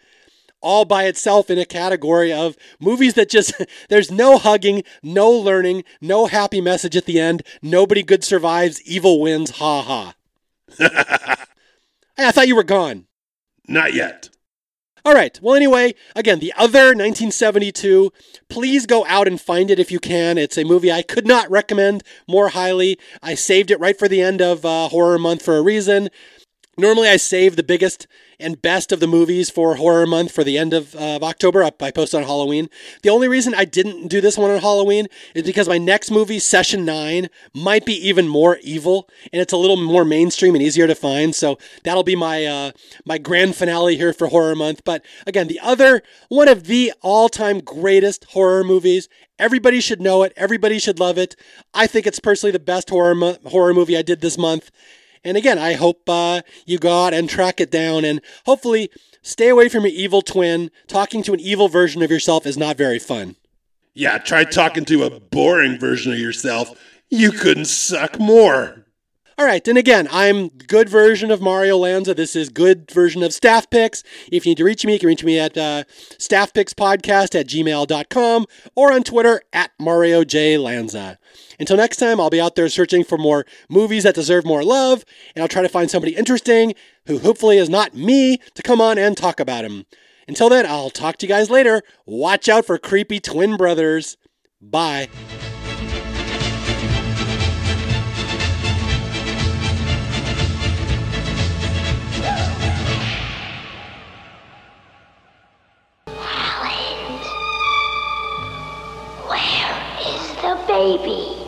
all by itself in a category of movies that just there's no hugging, no learning, no happy message at the end. Nobody good survives, evil wins. Ha ha. hey, I thought you were gone. Not yet. All right. Well, anyway, again, the other 1972. Please go out and find it if you can. It's a movie I could not recommend more highly. I saved it right for the end of uh, horror month for a reason. Normally, I save the biggest and best of the movies for horror month for the end of, uh, of October. I, I post on Halloween. The only reason I didn't do this one on Halloween is because my next movie, Session 9, might be even more evil and it's a little more mainstream and easier to find. So that'll be my, uh, my grand finale here for horror month. But again, the other, one of the all time greatest horror movies. Everybody should know it. Everybody should love it. I think it's personally the best horror, mo- horror movie I did this month. And again, I hope uh, you go out and track it down and hopefully stay away from your evil twin. Talking to an evil version of yourself is not very fun. Yeah, try talking to a boring version of yourself. You couldn't suck more. All right, and again, I'm good version of Mario Lanza. This is good version of Staff Picks. If you need to reach me, you can reach me at uh, staffpickspodcast at gmail.com or on Twitter at Mario J. Lanza. Until next time, I'll be out there searching for more movies that deserve more love, and I'll try to find somebody interesting who hopefully is not me to come on and talk about him. Until then, I'll talk to you guys later. Watch out for creepy twin brothers. Bye. Baby?